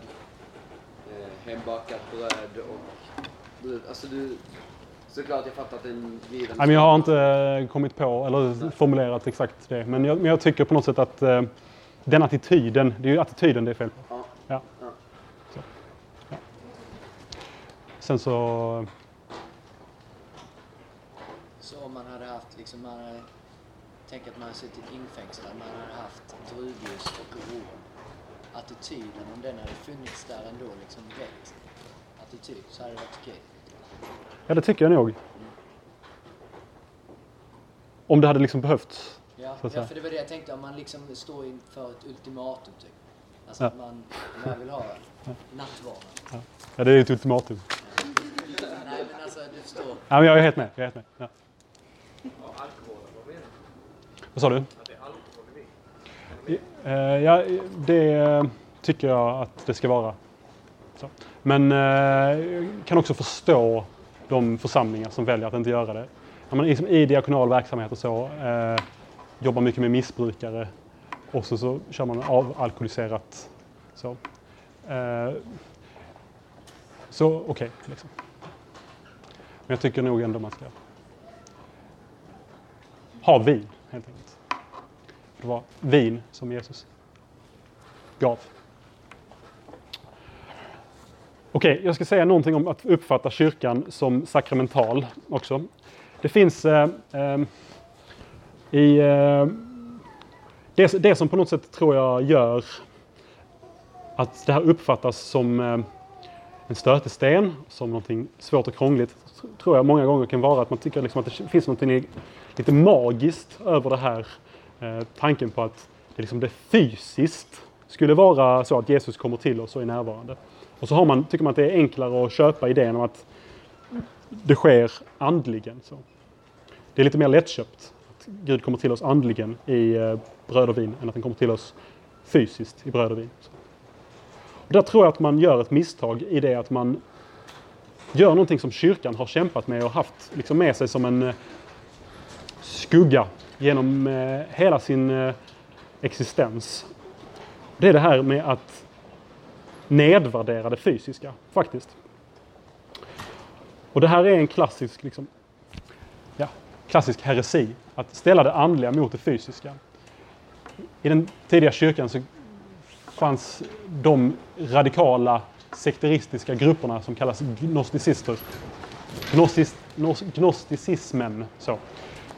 eh, hembakat bröd och bröd. Alltså du, såklart jag fattar att en vid Nej, men Jag har inte eh, kommit på eller Nej. formulerat exakt det. Men jag, men jag tycker på något sätt att eh, den attityden, det är ju attityden det är fel på. Ja. ja. ja. Sen. Så om man hade haft liksom, man hade, tänk att man hade suttit infängslad, man hade haft druvljus och råd. Attityden, om den hade funnits där ändå, liksom rätt attityd, så hade det varit okej. Ja, det tycker jag nog. Mm. Om det hade liksom behövts Ja, ja, för det var det jag tänkte, om man liksom står inför ett ultimatum typ. Alltså ja. att man, man vill ha nattvarden. Ja. ja, det är ett ultimatum. Nej, men alltså du förstår. Ja, men jag är helt med. Jag är helt med. Ja. Vad sa du? Eh, ja, det tycker jag att det ska vara. Så. Men eh, jag kan också förstå de församlingar som väljer att inte göra det. I diakonal verksamhet och så eh, jobbar mycket med missbrukare och så, så kör man avalkoholiserat. Så, eh, så okej, okay, liksom. Men jag tycker nog ändå man ska ha vin, helt enkelt. Det var vin som Jesus gav. Okej, okay, jag ska säga någonting om att uppfatta kyrkan som sakramental också. Det finns eh, eh, i, eh, det, det som på något sätt tror jag gör att det här uppfattas som eh, en stötesten, som någonting svårt och krångligt, tror jag många gånger kan vara att man tycker liksom att det finns någonting i lite magiskt över det här. Eh, tanken på att det, liksom det fysiskt skulle vara så att Jesus kommer till oss och är närvarande. Och så har man, tycker man att det är enklare att köpa idén om att det sker andligen. Så. Det är lite mer lättköpt. att Gud kommer till oss andligen i eh, bröd och vin än att han kommer till oss fysiskt i bröd och vin. Och där tror jag att man gör ett misstag i det att man gör någonting som kyrkan har kämpat med och haft liksom med sig som en eh, skugga genom eh, hela sin eh, existens. Det är det här med att nedvärdera det fysiska, faktiskt. Och det här är en klassisk, liksom, ja, klassisk heresi, att ställa det andliga mot det fysiska. I den tidiga kyrkan så fanns de radikala sekteristiska grupperna som kallas gnosticister. Gnostis, gnos, gnosticismen, så,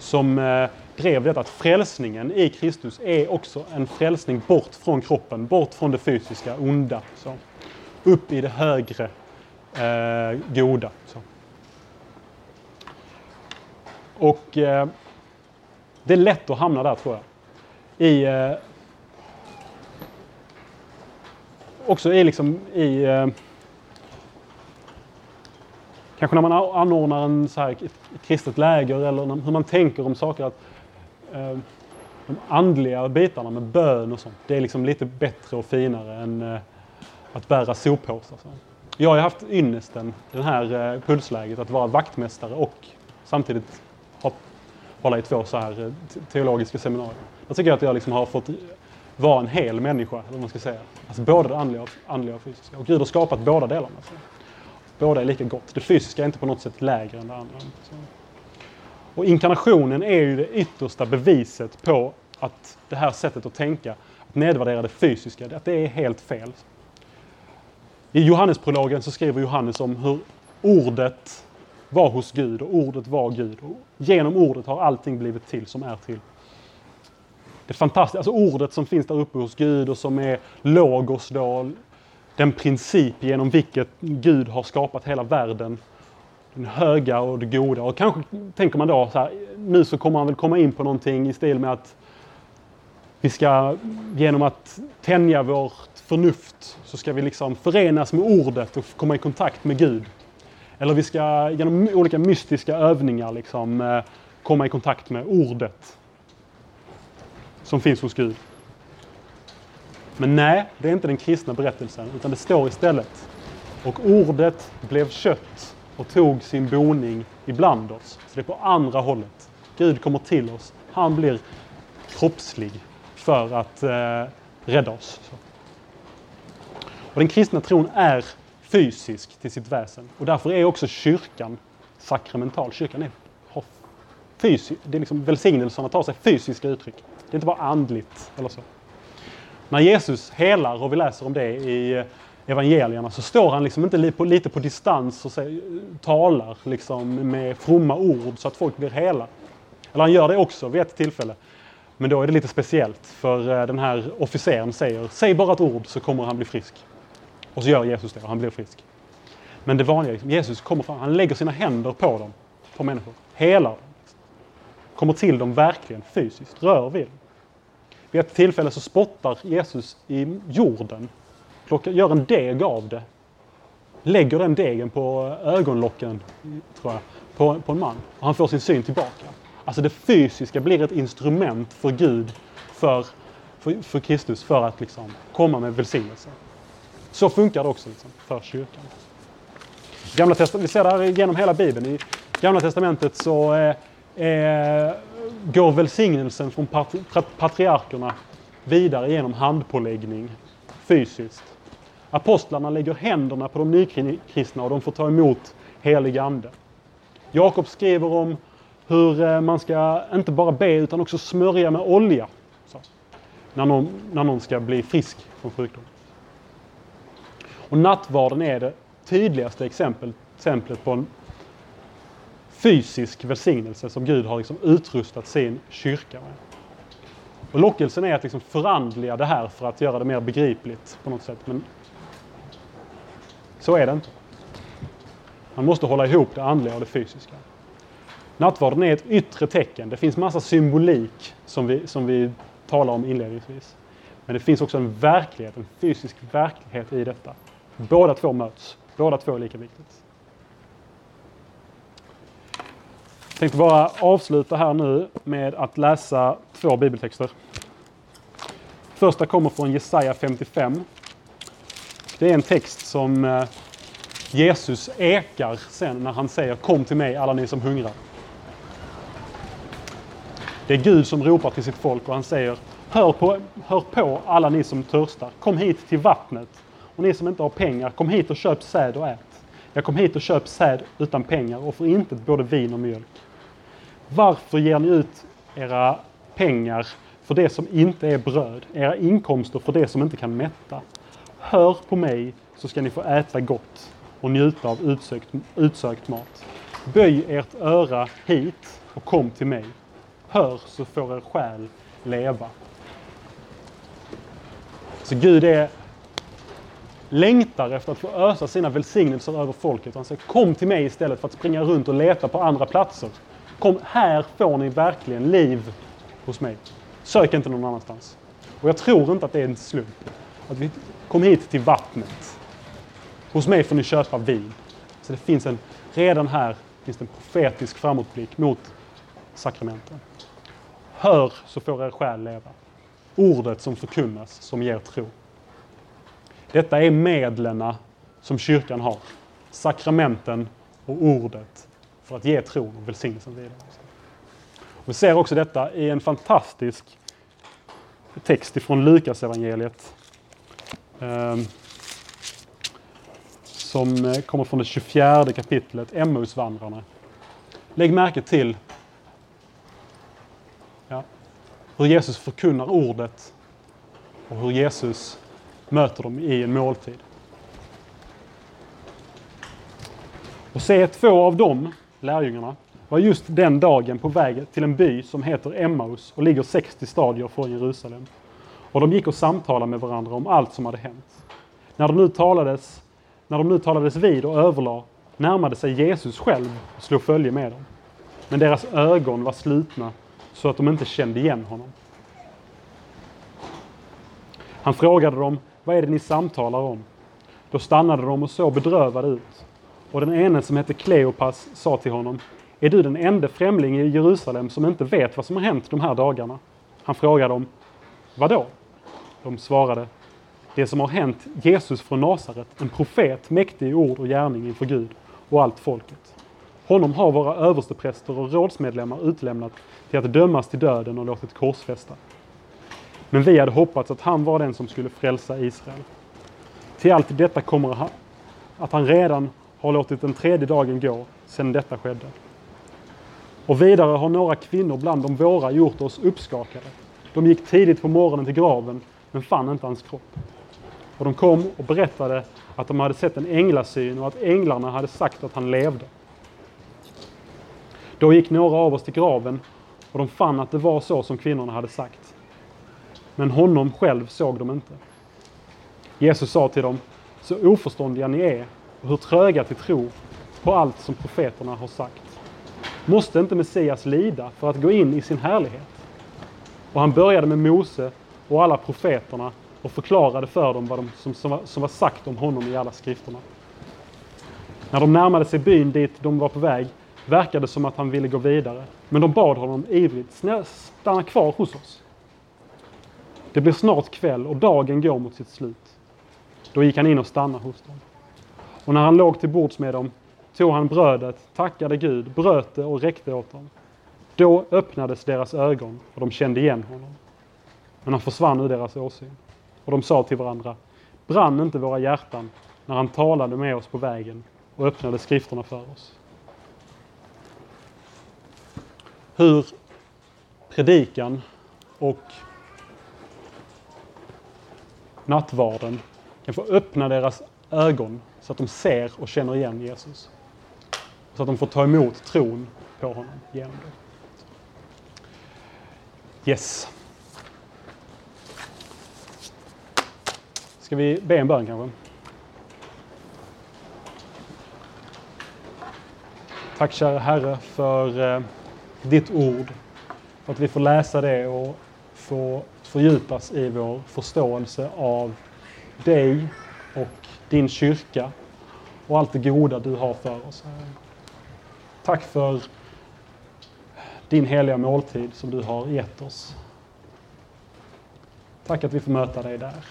som eh, drev detta att frälsningen i Kristus är också en frälsning bort från kroppen, bort från det fysiska, onda. Så. Upp i det högre, eh, goda. Så. Och eh, det är lätt att hamna där tror jag. I, eh, också i, liksom, i eh, kanske när man anordnar en så här, ett kristet läger eller hur man tänker om saker. att eh, De andliga bitarna med bön och sånt, det är liksom lite bättre och finare än eh, att bära soppåsar. Så. Jag har ju haft ynnesten, det här eh, pulsläget, att vara vaktmästare och samtidigt ha, hålla i två så här eh, teologiska seminarier. Jag tycker att jag liksom har fått vara en hel människa, eller vad man ska säga. Alltså både det andliga och, andliga och fysiska. Och Gud har skapat båda delarna. Så. Båda är lika gott. Det fysiska är inte på något sätt lägre än det andra. Och inkarnationen är ju det yttersta beviset på att det här sättet att tänka, att nedvärdera det fysiska, att det är helt fel. I Johannesprologen så skriver Johannes om hur ordet var hos Gud och ordet var Gud. Och genom ordet har allting blivit till som är till. Det fantastiska, alltså ordet som finns där uppe hos Gud och som är logos då, den princip genom vilket Gud har skapat hela världen. Den höga och det goda. Och kanske tänker man då så här, nu så kommer han väl komma in på någonting i stil med att vi ska genom att tänja vårt förnuft så ska vi liksom förenas med ordet och komma i kontakt med Gud. Eller vi ska genom olika mystiska övningar liksom eh, komma i kontakt med ordet som finns hos Gud. Men nej, det är inte den kristna berättelsen, utan det står istället. Och ordet blev kött och tog sin boning ibland oss. Så det är på andra hållet. Gud kommer till oss. Han blir kroppslig för att eh, rädda oss. Så. Och den kristna tron är fysisk till sitt väsen. Och därför är också kyrkan sakramental. Kyrkan är har fysi- det är liksom välsignelserna tar sig fysiska uttryck. Det är inte bara andligt eller så. När Jesus helar, och vi läser om det i eh, evangelierna, så står han liksom inte li- på, lite på distans och säger, talar liksom med fromma ord så att folk blir hela. Eller han gör det också vid ett tillfälle. Men då är det lite speciellt, för eh, den här officeren säger, säg bara ett ord så kommer han bli frisk. Och så gör Jesus det och han blir frisk. Men det vanliga, liksom, Jesus kommer fram, han lägger sina händer på dem, på människor, helar dem. Kommer till dem verkligen fysiskt, rör vid dem. Vid ett tillfälle så spottar Jesus i jorden, plockar, gör en deg av det, lägger den degen på ögonlocken, tror jag, på, på en man. Och han får sin syn tillbaka. Alltså det fysiska blir ett instrument för Gud, för, för, för Kristus, för att liksom komma med välsignelse. Så funkar det också liksom, för kyrkan. Gamla testamentet, vi ser det här genom hela Bibeln. I Gamla testamentet så är, är går välsignelsen från patriarkerna vidare genom handpåläggning fysiskt. Apostlarna lägger händerna på de nykristna och de får ta emot helig ande. Jakob skriver om hur eh, man ska inte bara be utan också smörja med olja. Så, när, någon, när någon ska bli frisk från sjukdom. Och nattvarden är det tydligaste exempel, exemplet på en fysisk välsignelse som Gud har liksom utrustat sin kyrka med. Och lockelsen är att liksom förandliga det här för att göra det mer begripligt på något sätt. Men så är det inte. Man måste hålla ihop det andliga och det fysiska. Nattvarden är ett yttre tecken. Det finns massa symbolik som vi, som vi talar om inledningsvis. Men det finns också en verklighet, en fysisk verklighet i detta. Båda två möts. Båda två är lika viktigt. Jag tänkte bara avsluta här nu med att läsa två bibeltexter. Första kommer från Jesaja 55. Det är en text som eh, Jesus ekar sen när han säger Kom till mig alla ni som hungrar. Det är Gud som ropar till sitt folk och han säger Hör på, hör på alla ni som törstar. Kom hit till vattnet. och ni som inte har pengar, kom hit och köp säd och ät. Jag kom hit och köp säd utan pengar och för inte både vin och mjölk. Varför ger ni ut era pengar för det som inte är bröd, era inkomster för det som inte kan mätta? Hör på mig så ska ni få äta gott och njuta av utsökt, utsökt mat. Böj ert öra hit och kom till mig. Hör så får er själ leva. Så Gud är längtar efter att få ösa sina välsignelser över folket. Han säger kom till mig istället för att springa runt och leta på andra platser. Kom, här får ni verkligen liv hos mig. Sök inte någon annanstans. Och jag tror inte att det är en slump. Att vi kom hit till vattnet. Hos mig får ni köpa vin. Så det finns en, redan här finns det en profetisk framåtblick mot sakramenten. Hör så får er själ leva. Ordet som förkunnas som ger tro. Detta är medlen som kyrkan har. Sakramenten och ordet för att ge tron och välsignelsen vidare. Och vi ser också detta i en fantastisk text ifrån Lukas evangeliet ehm, som eh, kommer från det 24 kapitlet, Emmausvandrarna. Lägg märke till ja, hur Jesus förkunnar ordet och hur Jesus möter dem i en måltid. Och se, två av dem, lärjungarna, var just den dagen på väg till en by som heter Emmaus och ligger 60 stadier från Jerusalem. Och de gick och samtalade med varandra om allt som hade hänt. När de nu talades, när de nu talades vid och överlade närmade sig Jesus själv och slog följe med dem. Men deras ögon var slutna så att de inte kände igen honom. Han frågade dem, vad är det ni samtalar om? Då stannade de och såg bedrövade ut. Och den ene som hette Kleopas sa till honom, är du den enda främling i Jerusalem som inte vet vad som har hänt de här dagarna? Han frågade dem, vadå? De svarade, det som har hänt Jesus från Nasaret, en profet, mäktig i ord och gärning inför Gud och allt folket. Honom har våra överstepräster och rådsmedlemmar utlämnat till att dömas till döden och låtit korsfästa. Men vi hade hoppats att han var den som skulle frälsa Israel. Till allt detta kommer han, att han redan har låtit den tredje dagen gå sedan detta skedde. Och vidare har några kvinnor bland de våra gjort oss uppskakade. De gick tidigt på morgonen till graven, men fann inte hans kropp. Och de kom och berättade att de hade sett en änglasyn och att änglarna hade sagt att han levde. Då gick några av oss till graven och de fann att det var så som kvinnorna hade sagt. Men honom själv såg de inte. Jesus sa till dem, så oförståndiga ni är och hur tröga till tro på allt som profeterna har sagt. Måste inte Messias lida för att gå in i sin härlighet? Och han började med Mose och alla profeterna och förklarade för dem vad de, som, som, var, som var sagt om honom i alla skrifterna. När de närmade sig byn dit de var på väg verkade det som att han ville gå vidare. Men de bad honom ivrigt, stanna kvar hos oss. Det blir snart kväll och dagen går mot sitt slut. Då gick han in och stannade hos dem. Och när han låg till bords med dem tog han brödet, tackade Gud, bröt det och räckte åt dem. Då öppnades deras ögon och de kände igen honom. Men han försvann ur deras åsyn. Och de sa till varandra, brann inte våra hjärtan när han talade med oss på vägen och öppnade skrifterna för oss? Hur predikan och nattvarden kan få öppna deras ögon så att de ser och känner igen Jesus. Så att de får ta emot tron på honom genom det. Yes. Ska vi be en bön kanske? Tack kära Herre för eh, ditt ord. För att vi får läsa det och få fördjupas i vår förståelse av dig och din kyrka och allt det goda du har för oss. Tack för din heliga måltid som du har gett oss. Tack att vi får möta dig där.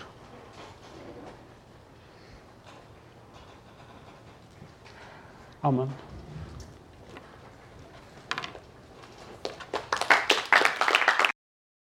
Amen.